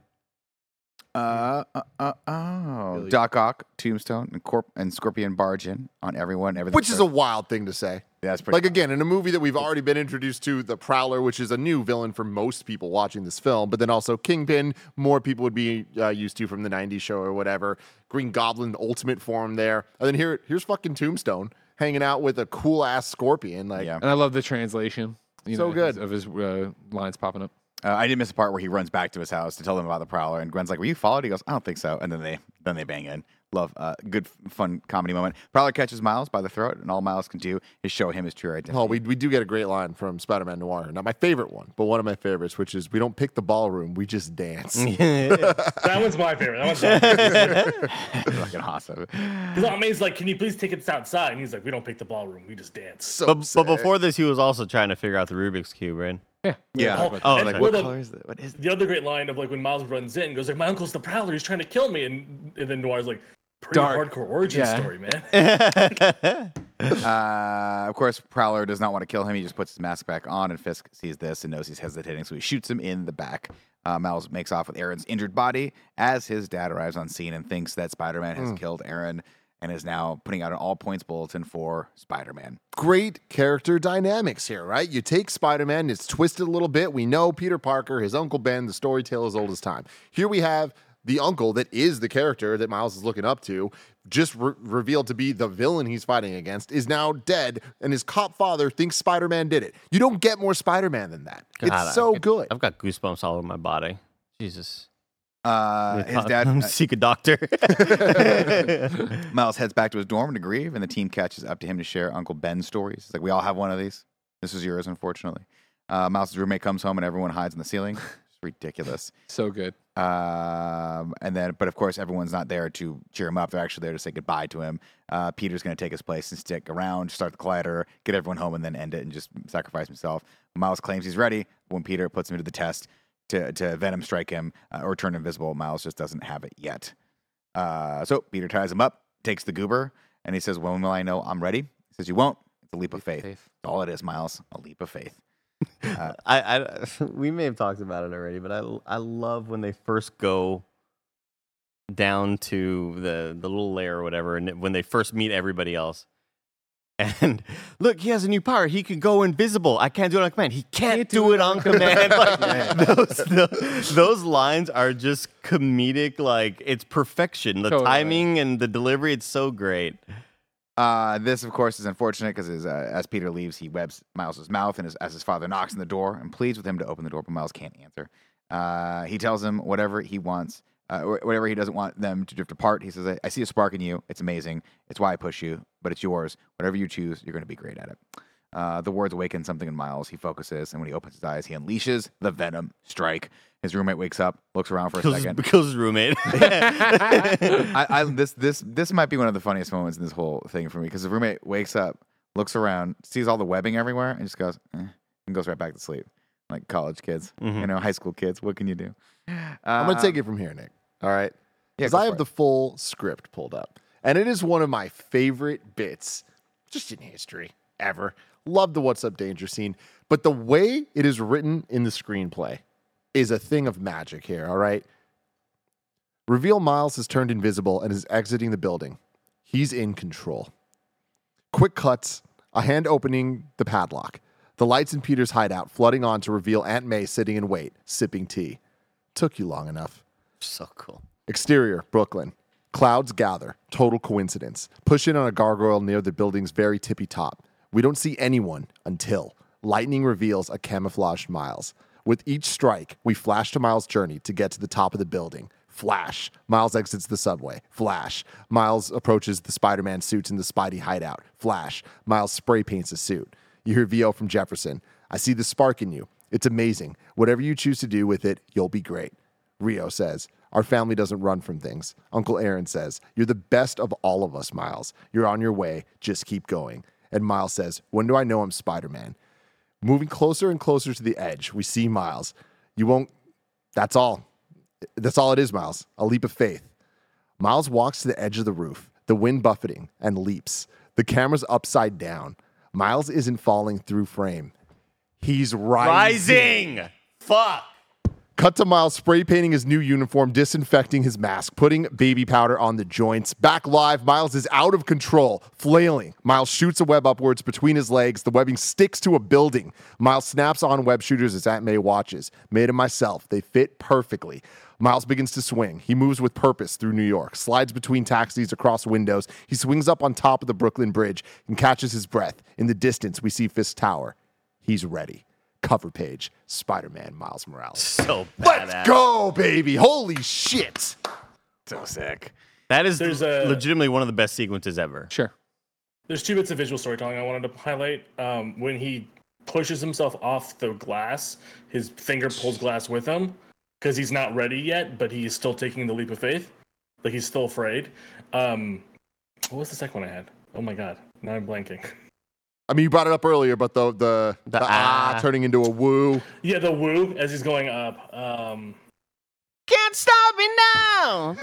Uh, uh, uh, oh, Doc Ock, Tombstone, and, Corp- and Scorpion barge in on everyone. Everything Which is a wild thing to say. yeah, that's pretty. Like again, in a movie that we've already been introduced to, the Prowler, which is a new villain for most people watching this film, but then also Kingpin, more people would be uh, used to from the '90s show or whatever. Green Goblin, ultimate form there, and then here, here's fucking Tombstone hanging out with a cool ass Scorpion. Like, Yeah. And I love the translation. You So know, good. of his uh, lines popping up. Uh, I did miss a part where he runs back to his house to tell them about the Prowler, and Gwen's like, "Were you followed?" He goes, "I don't think so." And then they then they bang in. Love, uh, good, fun comedy moment. Prowler catches Miles by the throat, and all Miles can do is show him his true identity. Oh, we, we do get a great line from Spider-Man Noir. Not my favorite one, but one of my favorites, which is, "We don't pick the ballroom, we just dance." That one's my favorite. That one's my favorite. fucking awesome. Because Aunt May's like, "Can you please take us outside?" And he's like, "We don't pick the ballroom. We just dance." So But, but before this, he was also trying to figure out the Rubik's cube, right? Yeah. Yeah. Oh, Oh, and like, or What the, color is that? What is the other great line of like when Miles runs in, goes like, "My uncle's the Prowler. He's trying to kill me," and, and then Noir's like, "Pretty Dark. hardcore origin Yeah. story, man." Uh, of course, Prowler does not want to kill him. He just puts his mask back on, and Fisk sees this and knows he's hesitating, so he shoots him in the back. Uh, Miles makes off with Aaron's injured body as his dad arrives on scene and thinks that Spider Man has killed Aaron and is now putting out an all points bulletin for Spider Man. great character dynamics here, right? You take Spider Man, it's twisted a little bit. We know Peter Parker, his Uncle Ben, the story tale as old as time. Here we have the uncle that is the character that Miles is looking up to, just re- revealed to be the villain he's fighting against, is now dead, and his cop father thinks Spider Man did it. You don't get more Spider Man than that. God, it's so I- good. I've got goosebumps all over my body. Jesus. Uh, his dad, Come uh, seek a doctor. Miles heads back to his dorm to grieve, and the team catches up to him to share Uncle Ben's stories. It's like, we all have one of these. This is yours, unfortunately. Uh, Miles' roommate comes home, and everyone hides in the ceiling. It's ridiculous. So good. Um, and then, but of course, everyone's not there to cheer him up. They're actually there to say goodbye to him. Uh, Peter's going to take his place and stick around, start the collider, get everyone home, and then end it and just sacrifice himself. Miles claims he's ready. When Peter puts him to the test to, to Venom strike him uh, or turn invisible, Miles just doesn't have it yet. Uh, so Peter ties him up, takes the goober, and he says, When will I know I'm ready? He says, You won't. It's a leap, of faith. faith. That's all it is, Miles. A leap of faith. I, I, we may have talked about it already, but I, I love when they first go down to the the little lair or whatever, and when they first meet everybody else. And look, he has a new power. He can go invisible. I can't do it on command. He can't, do, it on command. Like, those, those those lines are just comedic. Like it's perfection. The Totally. timing and the delivery. It's so great. Uh, this, of course, is unfortunate because uh, as Peter leaves, he webs Miles' mouth, and his, as his father knocks on the door and pleads with him to open the door, but Miles can't answer. Uh, he tells him whatever he wants, uh, whatever he doesn't want them to drift apart. He says, I, "I see a spark in you. It's amazing. It's why I push you, but it's yours. Whatever you choose, you're going to be great at it." Uh, the words awaken something in Miles. He focuses, and when he opens his eyes, he unleashes the Venom strike. His roommate wakes up, looks around for a his, second. kills his roommate. I, I this this this might be one of the funniest moments in this whole thing for me because the roommate wakes up, looks around, sees all the webbing everywhere, and just goes eh, and goes right back to sleep, like college kids, you know, high school kids. What can you do? I'm going to take it from here, Nick. All right. Uh, Yeah, Because I have it. the full script pulled up. And it is one of my favorite bits just in history ever. Love the What's Up Danger scene. But the way it is written in the screenplay is a thing of magic here, all right? Reveal Miles has turned invisible and is exiting the building. He's in control. Quick cuts, a hand opening the padlock. The lights in Peter's hideout flooding on to reveal Aunt May sitting in wait, sipping tea. Took you long enough. so cool. Exterior, Brooklyn. Clouds gather. Total coincidence. Push in on a gargoyle near the building's very tippy top. We don't see anyone until lightning reveals a camouflaged Miles. With each strike, we flash to Miles' journey to get to the top of the building. Flash. Miles exits the subway. Flash. Miles approaches the Spider Man suits in the Spidey hideout. Flash. Miles spray paints a suit. You hear VO from Jefferson. I see the spark in you. It's amazing. Whatever you choose to do with it, you'll be great. Rio says, Our family doesn't run from things. Uncle Aaron says, You're the best of all of us, Miles. You're on your way. Just keep going. And Miles says, When do I know I'm Spider Man? Moving closer and closer to the edge, we see Miles. You won't, that's all. That's all it is, Miles. A leap of faith. Miles walks to the edge of the roof, the wind buffeting, and leaps. The camera's upside down. Miles isn't falling through frame. He's rising. Rising. Fuck. Cut to Miles spray painting his new uniform, disinfecting his mask, putting baby powder on the joints. Back live, Miles is out of control, flailing. Miles shoots a web upwards between his legs. The webbing sticks to a building. Miles snaps on web shooters as Aunt May watches. Made them myself. They fit perfectly. Miles begins to swing. He moves with purpose through New York, slides between taxis across windows. He swings up on top of the Brooklyn Bridge and catches his breath. In the distance, we see Fisk Tower. He's ready. Cover page Spider Man Miles Morales. So Let's go, baby. Holy shit. So sick. That is There's a- legitimately one of the best sequences ever. Sure. There's two bits of visual storytelling I wanted to highlight. Um, when he pushes himself off the glass, his finger pulls glass with him because he's not ready yet, but he's still taking the leap of faith. Like he's still afraid. Um, what was the second one I had? Oh my god, now I'm blanking. I mean, you brought it up earlier, but the the, the, The ah, ah. turning into a woo. Yeah, the woo as he's going up. Um, Can't stop me now.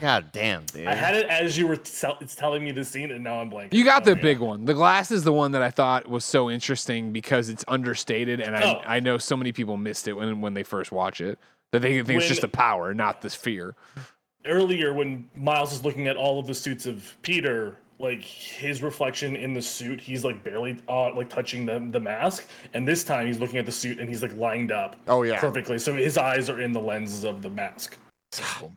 God damn, dude. I had it as you were tell- it's telling me the scene, and now I'm blanking. You got Oh the my big one. The glass is the one that I thought was so interesting because it's understated, and I, Oh. I know so many people missed it when when they first watch it. That they think it's just the power, not this fear. earlier when Miles is looking at all of the suits of Peter, like his reflection in the suit, he's like barely uh, like touching the the mask, and this time he's looking at the suit and he's like lined up Oh yeah, perfectly. So his eyes are in the lenses of the mask.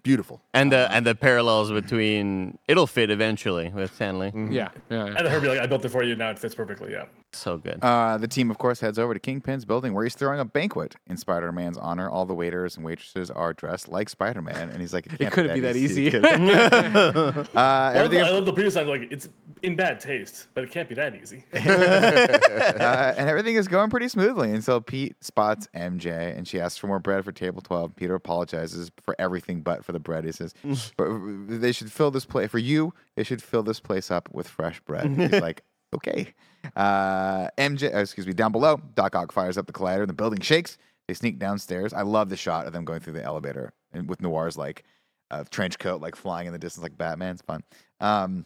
beautiful. and the and the parallels between it'll fit eventually with Stan Lee. Mm-hmm. Yeah, yeah. yeah. And her be like, "I built it for you. Now it fits perfectly." Yeah. So good. Uh, the team, of course, heads over to Kingpin's building where he's throwing a banquet in Spider Man's honor. All the waiters and waitresses are dressed like Spider Man, and he's like, "It, can't couldn't be that easy." It couldn't- uh, I love, everything, the, I love the previous time. Like it's in bad taste, but it can't be that easy. uh, and everything is going pretty smoothly until so Pete spots MJ and she asks for more bread for table 12. Peter apologizes for everything but for the bread. He says, but they should fill this place, for you, they should fill this place up with fresh bread. He's like, okay. Uh, MJ, uh, excuse me, down below, Doc Ock fires up the collider and the building shakes. They sneak downstairs. I love the shot of them going through the elevator and with Noir's like uh, trench coat like flying in the distance like Batman. Fun. Um,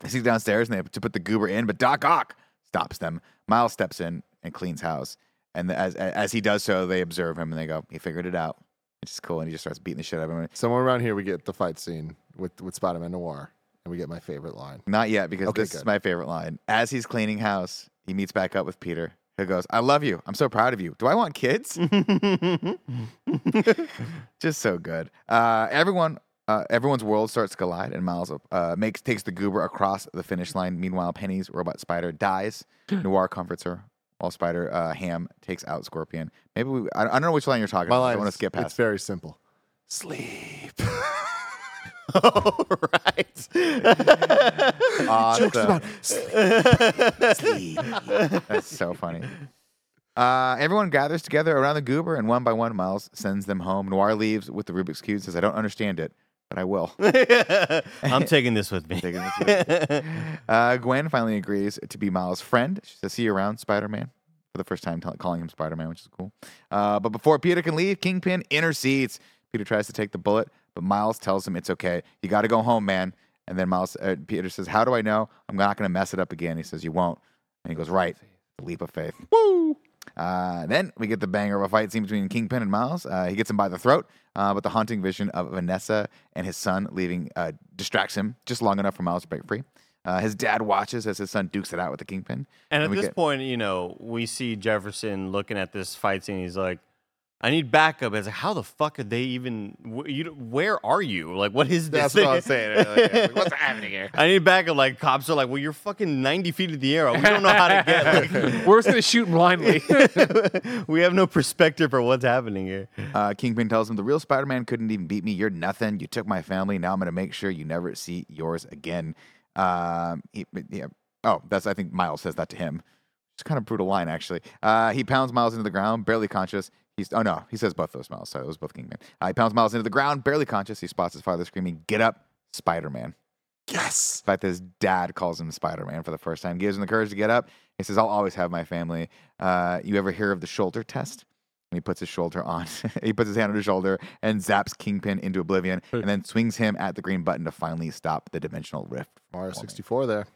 they sneak downstairs and they have to put the goober in, but Doc Ock stops them. Miles steps in and cleans house. And as as he does so, they observe him and they go, "He figured it out," It's cool. And he just starts beating the shit out of him. Somewhere around here, we get the fight scene with with Spider Man Noir, and we get my favorite line. Not yet, because Okay, this is good. my favorite line. As he's cleaning house, he meets back up with Peter. He goes, "I love you. I'm so proud of you. Do I want kids?" just so good. Uh, everyone, uh, everyone's world starts to collide, and Miles uh, makes takes the goober across the finish line. Meanwhile, Peni's robot spider dies. Noir comforts her, while Spider uh, Ham takes out Scorpion. Maybe we, I, I don't know which line you're talking My about. line I want to is- skip It's very simple. Sleep. All right. Awesome. That's so funny. Uh, everyone gathers together around the goober, and one by one, Miles sends them home. Noir leaves with the Rubik's Cube, says, I don't understand it, but I will. I'm taking this with me. Taking this Uh, Gwen finally agrees to be Miles' friend. She says, See you around, Spider Man. For the first time, tell calling him Spider Man, which is cool. Uh, but before Peter can leave, Kingpin intercedes. Peter tries to take the bullet, but Miles tells him it's okay. You got to go home, man. And then Miles, uh, Peter says, How do I know? I'm not going to mess it up again. He says, You won't. And he goes, Right. The leap of faith. Woo! Uh, then we get the banger of a fight scene between Kingpin and Miles. Uh, he gets him by the throat, uh, but the haunting vision of Vanessa and his son leaving uh, distracts him just long enough for Miles to break free. Uh, his dad watches as his son dukes it out with the Kingpin. And at this get- point, you know, we see Jefferson looking at this fight scene. He's like, I need backup. It's like, how the fuck are they even? wh- You, where are you? Like, what is this? That's what I'm saying. Like, like, what's happening here? I need backup. Like, cops are like, well, you're fucking 90 feet in the air. We don't know how to get. Like, We're just gonna shoot blindly. we have no perspective for what's happening here. Uh, Kingpin tells him the real Spider-Man couldn't even beat me. You're nothing. You took my family. Now I'm gonna make sure you never see yours again. Um, he, yeah. Oh, that's I think Miles says that to him. It's kind of brutal line actually. Uh, he pounds Miles into the ground, barely conscious. He's oh no, he says both those Miles. Sorry, it was both Kingpin. Uh, he pounds Miles into the ground, barely conscious. He spots his father screaming, "Get up, Spider-Man!" Yes. The fact that his dad calls him Spider Man for the first time gives him the courage to get up. He says, I'll always have my family. Uh, you ever hear of the shoulder test? And he puts his shoulder on. he puts his hand on his shoulder and zaps Kingpin into oblivion and then swings him at the green button to finally stop the dimensional rift. Mario 64 there.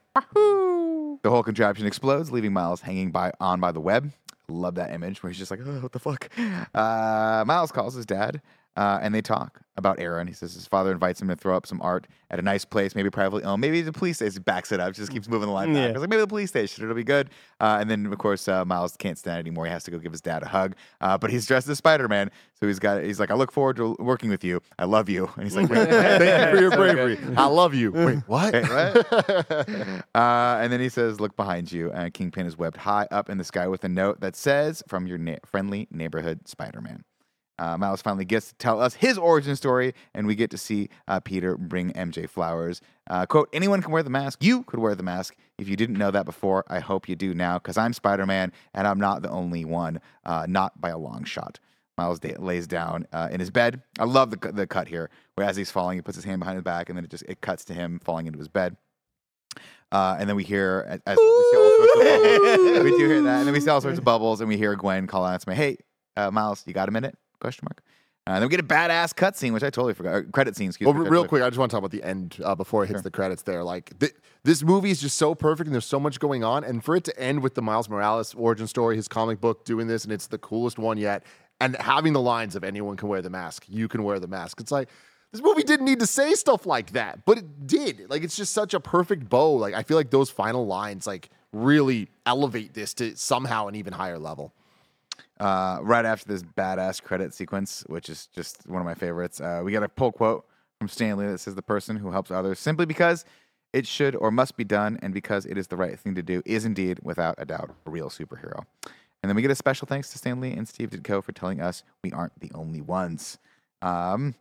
The whole contraption explodes, leaving Miles hanging by on by the web. Love that image where he's just like, oh, what the fuck? Uh, Miles calls his dad uh, and they talk about Aaron. He says his father invites him to throw up some art at a nice place, maybe privately owned, maybe the police station. He backs it up, just keeps moving the line back. Yeah. He's like, maybe the police station, it'll be good. Uh, and then, of course, uh, Miles can't stand it anymore. He has to go give his dad a hug. Uh, but he's dressed as Spider Man. So he's got, he's like, I look forward to working with you. I love you. And he's like, Wait, Thank you for your bravery. I love you. Wait, what? Wait, what? uh, and then he says, "Look behind you." And Kingpin is webbed high up in the sky with a note that says, "From your na- friendly neighborhood Spider-Man." Uh, Miles finally gets to tell us his origin story, and we get to see uh, Peter bring MJ flowers. Uh, "Quote: Anyone can wear the mask. You could wear the mask. If you didn't know that before, I hope you do now, because I'm Spider-Man, and I'm not the only one. Uh, not by a long shot." Miles da- lays down uh, in his bed. I love the, the cut here, where as he's falling, he puts his hand behind his back, and then it just it cuts to him falling into his bed. Uh, and then we hear as, as we see all sorts of bubbles. we do hear that, and then we see all sorts of bubbles, and we hear Gwen call out to me, "Hey, uh, Miles, you got a minute?" Question mark. Uh, and then we get a badass cutscene, which I totally forgot. Or credit scene, excuse Well, me. real totally- quick, I just want to talk about the end uh, before it hits the credits. There, like th- this movie is just so perfect, and there's so much going on, and for it to end with the Miles Morales origin story, his comic book doing this, and it's the coolest one yet, and having the lines of "anyone can wear the mask, you can wear the mask." It's like this movie didn't need to say stuff like that, but it did. Like it's just such a perfect bow. Like I feel like those final lines like really elevate this to somehow an even higher level. Uh, right after this badass credit sequence, which is just one of my favorites, uh, we get a pull quote from Stan Lee that says, "The person who helps others simply because it should or must be done, and because it is the right thing to do, is indeed, without a doubt, a real superhero." And then we get a special thanks to Stan Lee and Steve Ditko for telling us we aren't the only ones. Um,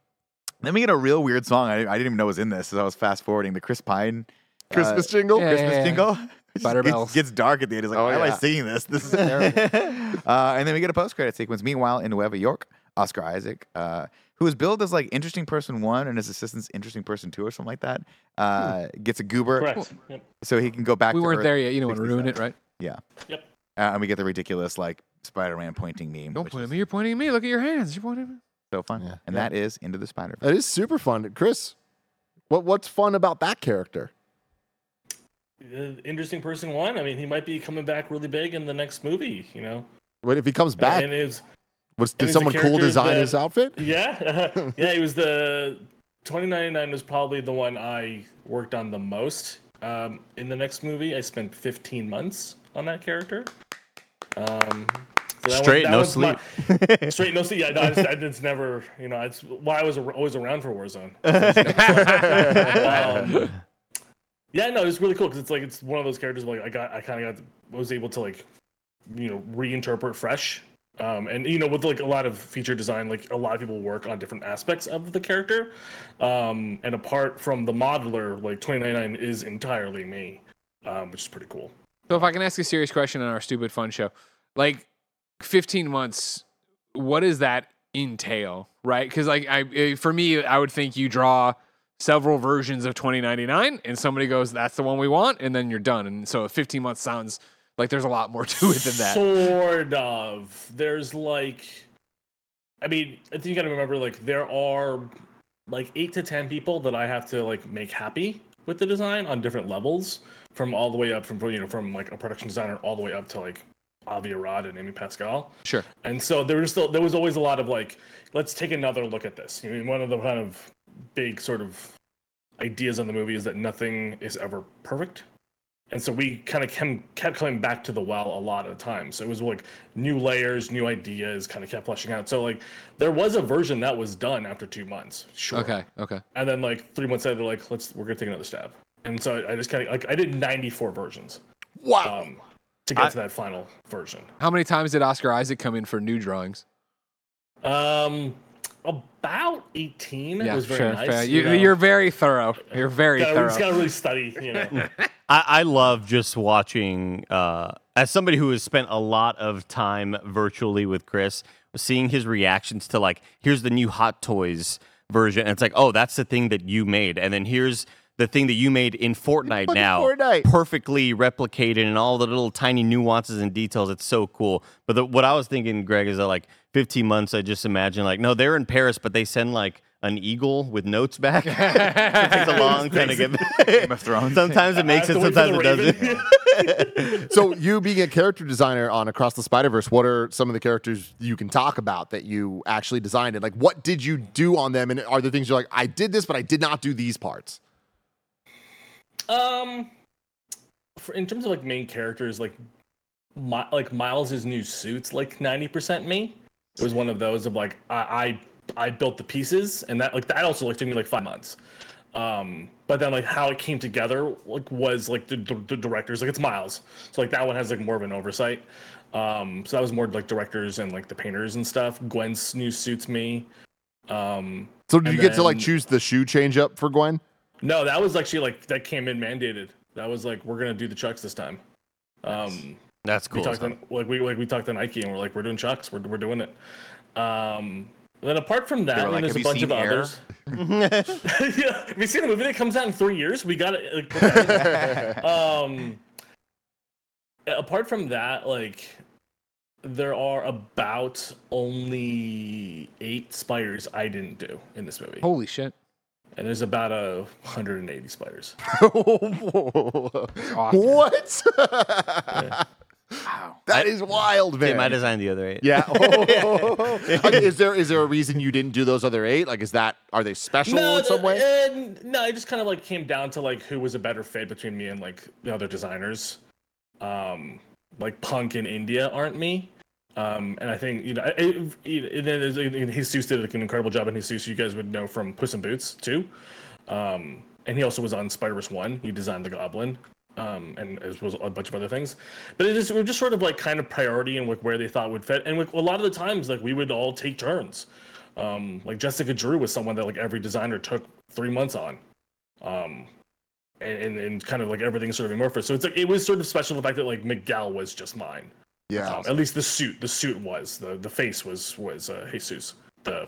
then we get a real weird song. I, I didn't even know was in this as I was fast forwarding the Chris Pine uh, Christmas jingle. yeah, Christmas yeah. jingle. It Spider gets, bells. gets dark at the end. It's like, Oh, why am I yeah. singing this? This is terrible. uh, and then we get a post credit sequence. Meanwhile, in Nueva York, Oscar Isaac, uh, who is billed as like interesting person one and his assistant's interesting person two or something like that, uh, gets a goober Correct. Yep. so he can go back. we to weren't Earth there yet. You don't want to ruin it, right? Yeah. Yep. Uh, and we get the ridiculous like Spider-Man pointing meme. Don't which point is at me. You're pointing at me. Look at your hands. You're pointing at me. So fun. Yeah. And Yeah. that is Into the Spider. That is super fun, Kris. What what's fun about that character? Uh, interesting person one. I mean, he might be coming back really big in the next movie. You know, What if he comes back? and it's Was, did someone cool design that- his outfit? yeah, yeah. He was the 2099 was probably the one I worked on the most. Um, in the next movie, I spent 15 months on that character. Um, so Straight, that no sleep. my- straight, no sleep. Yeah, no, I just, I just never, you know, it's why I was always around for Warzone. um, yeah, no, it's really cool because it's like it's one of those characters where like I got, I kind of got, was able to like, you know, reinterpret fresh. Um, and you know, with like a lot of feature design, like a lot of people work on different aspects of the character. Um, and apart from the modeler, like 2099 is entirely me, um, which is pretty cool. So if I can ask a serious question on our stupid fun show, like 15 months, what does that entail, right? Because like I, eh, for me, I would think you draw several versions of 2099, and somebody goes, "That's the one we want," and then you're done. And so 15 months sounds like there's a lot more to it than that. Sort of. There's like, I mean, I think you got to remember like there are like eight to ten people that I have to like make happy with the design on different levels, from all the way up from you know from like a production designer all the way up to like Avi Arad and Amy Pascal. Sure. And so there was still there was always a lot of like, let's take another look at this. You know, one of the kind of big sort of ideas on the movie is that nothing is ever perfect. and so we kind of kept coming back to the well a lot of times. So it was like new layers, new ideas, kind of kept fleshing out. So like there was a version that was done after two months, sure. Okay, okay. And then like three months later, they're like, let's we're gonna take another stab. And so I just kind of like I did 94 versions Wow. um, to get I- to that final version. How many times did Oscar Isaac come in for new drawings? Um, about 18. it Yeah, was very sure. nice. fair. you You, know. you're very thorough. You're very Gotta- we thorough. just gotta really study, you know. I, I love just watching, uh, as somebody who has spent a lot of time virtually with Kris, seeing his reactions to like, here's the new Hot Toys version. And it's like, oh, that's the thing that you made. And then here's the thing that you made in Fortnite Fucking now. Fortnite. Perfectly replicated and all the little tiny nuances and details. It's so cool. But the, what I was thinking, Greg, is that like 15 months, I just imagine like, no, they're in Paris, but they send like an eagle with notes back. it takes a long time to get back. Game of Thrones. Sometimes it makes it, have to wait for sometimes it the doesn't. So you being a character designer on Across the Spider Verse, what are some of the characters you can talk about that you actually designed? And like, what did you do on them? And are there things you're like, I did this, but I did not do these parts? Um, for, in terms of like main characters, like my, like Miles's new suits, like ninety percent me. It was one of those of like I, I I built the pieces, and that like that also like took me like five months. Um, but then like how it came together like was like the, the, the directors like it's Miles, so like that one has like more of an oversight. Um, so that was more like directors and like the painters and stuff. Gwen's new suits me. Um, So did you get to like choose the shoe change up for Gwen? no, that was actually like that came in mandated. That was like we're gonna do the chucks this time. Um, That's we cool. talked to, like we like we talked to Nike and we're like we're doing chucks. We're we're doing it. Um, then apart from that, like, there's a bunch of Air?" others. yeah, have you seen the movie that comes out in three years? We got it. Like, um, apart from that, like there are about only eight spiders I didn't do in this movie, Holy shit. and there's about a 180 spiders. what? Wow. That is wild, man. Tim, I designed the other eight. yeah. Okay, is there is there a reason you didn't do those other eight? Like, is that are they special in some way? uh, no, it just kind of like came down to like who was a better fit between me and like the other designers. Um, like Punk in India aren't me. Um, and I think you know, it, it, Jesus did like, an incredible job in Jesus. You guys would know from Puss in Boots too. Um, and he also was on Spider Verse One. He designed the Goblin. Um, and as was a bunch of other things, but it is was just sort of like kind of priority and like where they thought would fit, and like, a lot of the times like we would all take turns. Um, like Jessica Drew was someone that like every designer took three months on. Um, and, and, and kind of like everything sort of amorphous. So it's like it was sort of special the fact that like Miguel was just mine. Yeah. Um, at least the suit, the suit was the the face was was uh, Jesus, the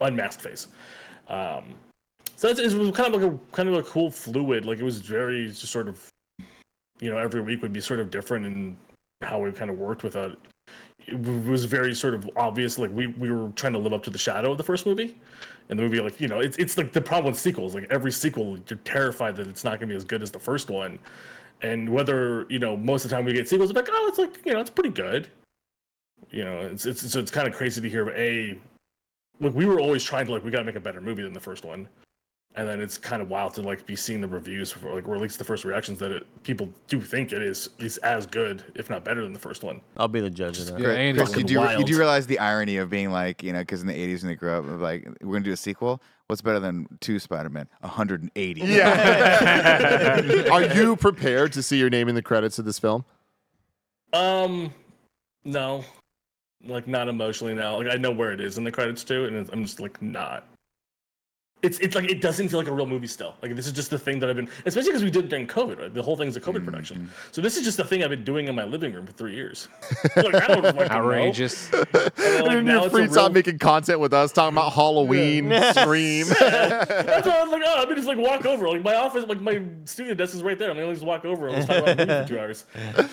unmasked face. Um, so it's, it was kind of like a kind of a cool fluid. Like it was very just sort of, you know, every week would be sort of different in how we kind of worked with it. It was very sort of obvious. Like we we were trying to live up to the shadow of the first movie. And the movie, like you know, it's it's like the problem with sequels. Like every sequel, you're terrified that it's not going to be as good as the first one. And whether you know, most of the time we get sequels, like, oh, it's like you know, it's pretty good. You know, it's it's so it's kind of crazy to hear. Of A, like we were always trying to like we got to make a better movie than the first one, and then it's kind of wild to like be seeing the reviews for like or at least the first reactions that it, people do think it is is as good, if not better than the first one. I'll be the judge of that. Yeah, Andy. Kris, you fucking do, you do realize the irony of being like, you know, because in the 80s when they grew up, like, we're going to do a sequel. What's better than two Spider Man? 180. Yeah. are you prepared to see your name in the credits of this film? Um, no, like not emotionally now. Like I know where it is in the credits too, and I'm just like not. It's it's like it doesn't feel like a real movie still. Like this is just the thing that I've been, especially because we did it during COVID. Right? The whole thing's a COVID production, so this is just the thing I've been doing in my living room for three years. like, I don't fucking know. Outrageous. And then, like, in now your it's a free real- time making content with us, talking about Halloween, Scream. That's why I was like, oh, I mean, just like walk over. Like my office, like my studio desk is right there. I'm gonna just walk over and let's talk about the movie for two hours.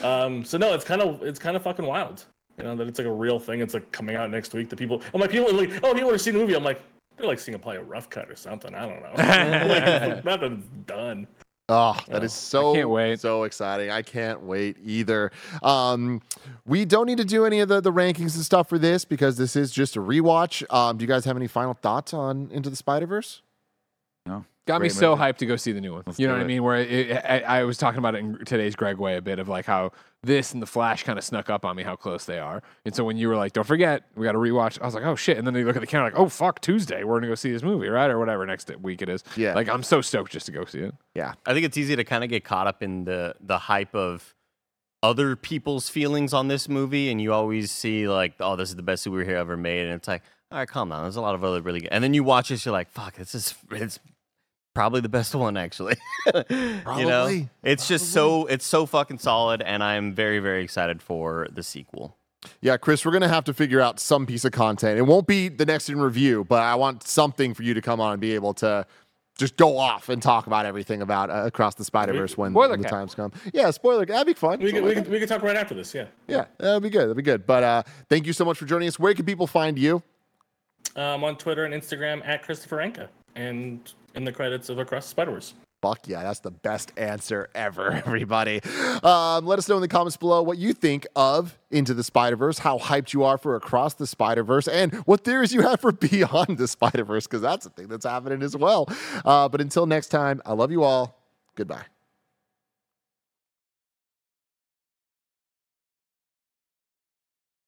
Um, so no, it's kind of it's kind of fucking wild. You know that it's like a real thing. It's like coming out next week. The people, oh my people are like, oh, people are seeing the movie. I'm like, they're like seeing a probably a rough cut or something. I don't know. like, nothing's done. Oh, that is so can't wait. so exciting. I can't wait either. Um, we don't need to do any of the, the rankings and stuff for this because this is just a rewatch. Um, do you guys have any final thoughts on Into the Spider Verse? No. Got me so hyped to go see the new one. you know do what I mean? Where it, I, I was talking about it in today's Greg way a bit of like how this and the Flash kind of snuck up on me how close they are. And so when you were like, "Don't forget, we got to rewatch," I was like, "Oh shit!" And then you look at the calendar like, "Oh fuck, Tuesday, we're gonna go see this movie, right, or whatever next week it is." Yeah. Like I'm so stoked just to go see it. Yeah. I think it's easy to kind of get caught up in the the hype of other people's feelings on this movie, and you always see like, oh, this is the best superhero ever made, and it's like, all right, calm down. There's a lot of other really good, and then you watch this, you're like, fuck, this is it's probably the best one actually. You know, Probably. it's just so it's so fucking solid, and I'm very very excited for the sequel. Yeah, Kris, we're gonna have to figure out some piece of content. It won't be the next in review, but I want something for you to come on and be able to just go off and talk about everything about uh, across the Spider Verse when, when the cap. times come. Yeah, spoiler. That'd be fun. We Something can, we, like can, we can talk right after this. Yeah. yeah, that'd be good. That'd be good. But uh, thank you so much for joining us. Where can people find you? Um, on Twitter and Instagram at Kristafer Anka and in the credits of Across the Spider Verse. Fuck yeah, that's the best answer ever, everybody. Um, let us know in the comments below what you think of Into the Spider Verse, how hyped you are for Across the Spider Verse, and what theories you have for Beyond the Spider Verse, because that's a thing that's happening as well. Uh, but until next time, I love you all. Goodbye.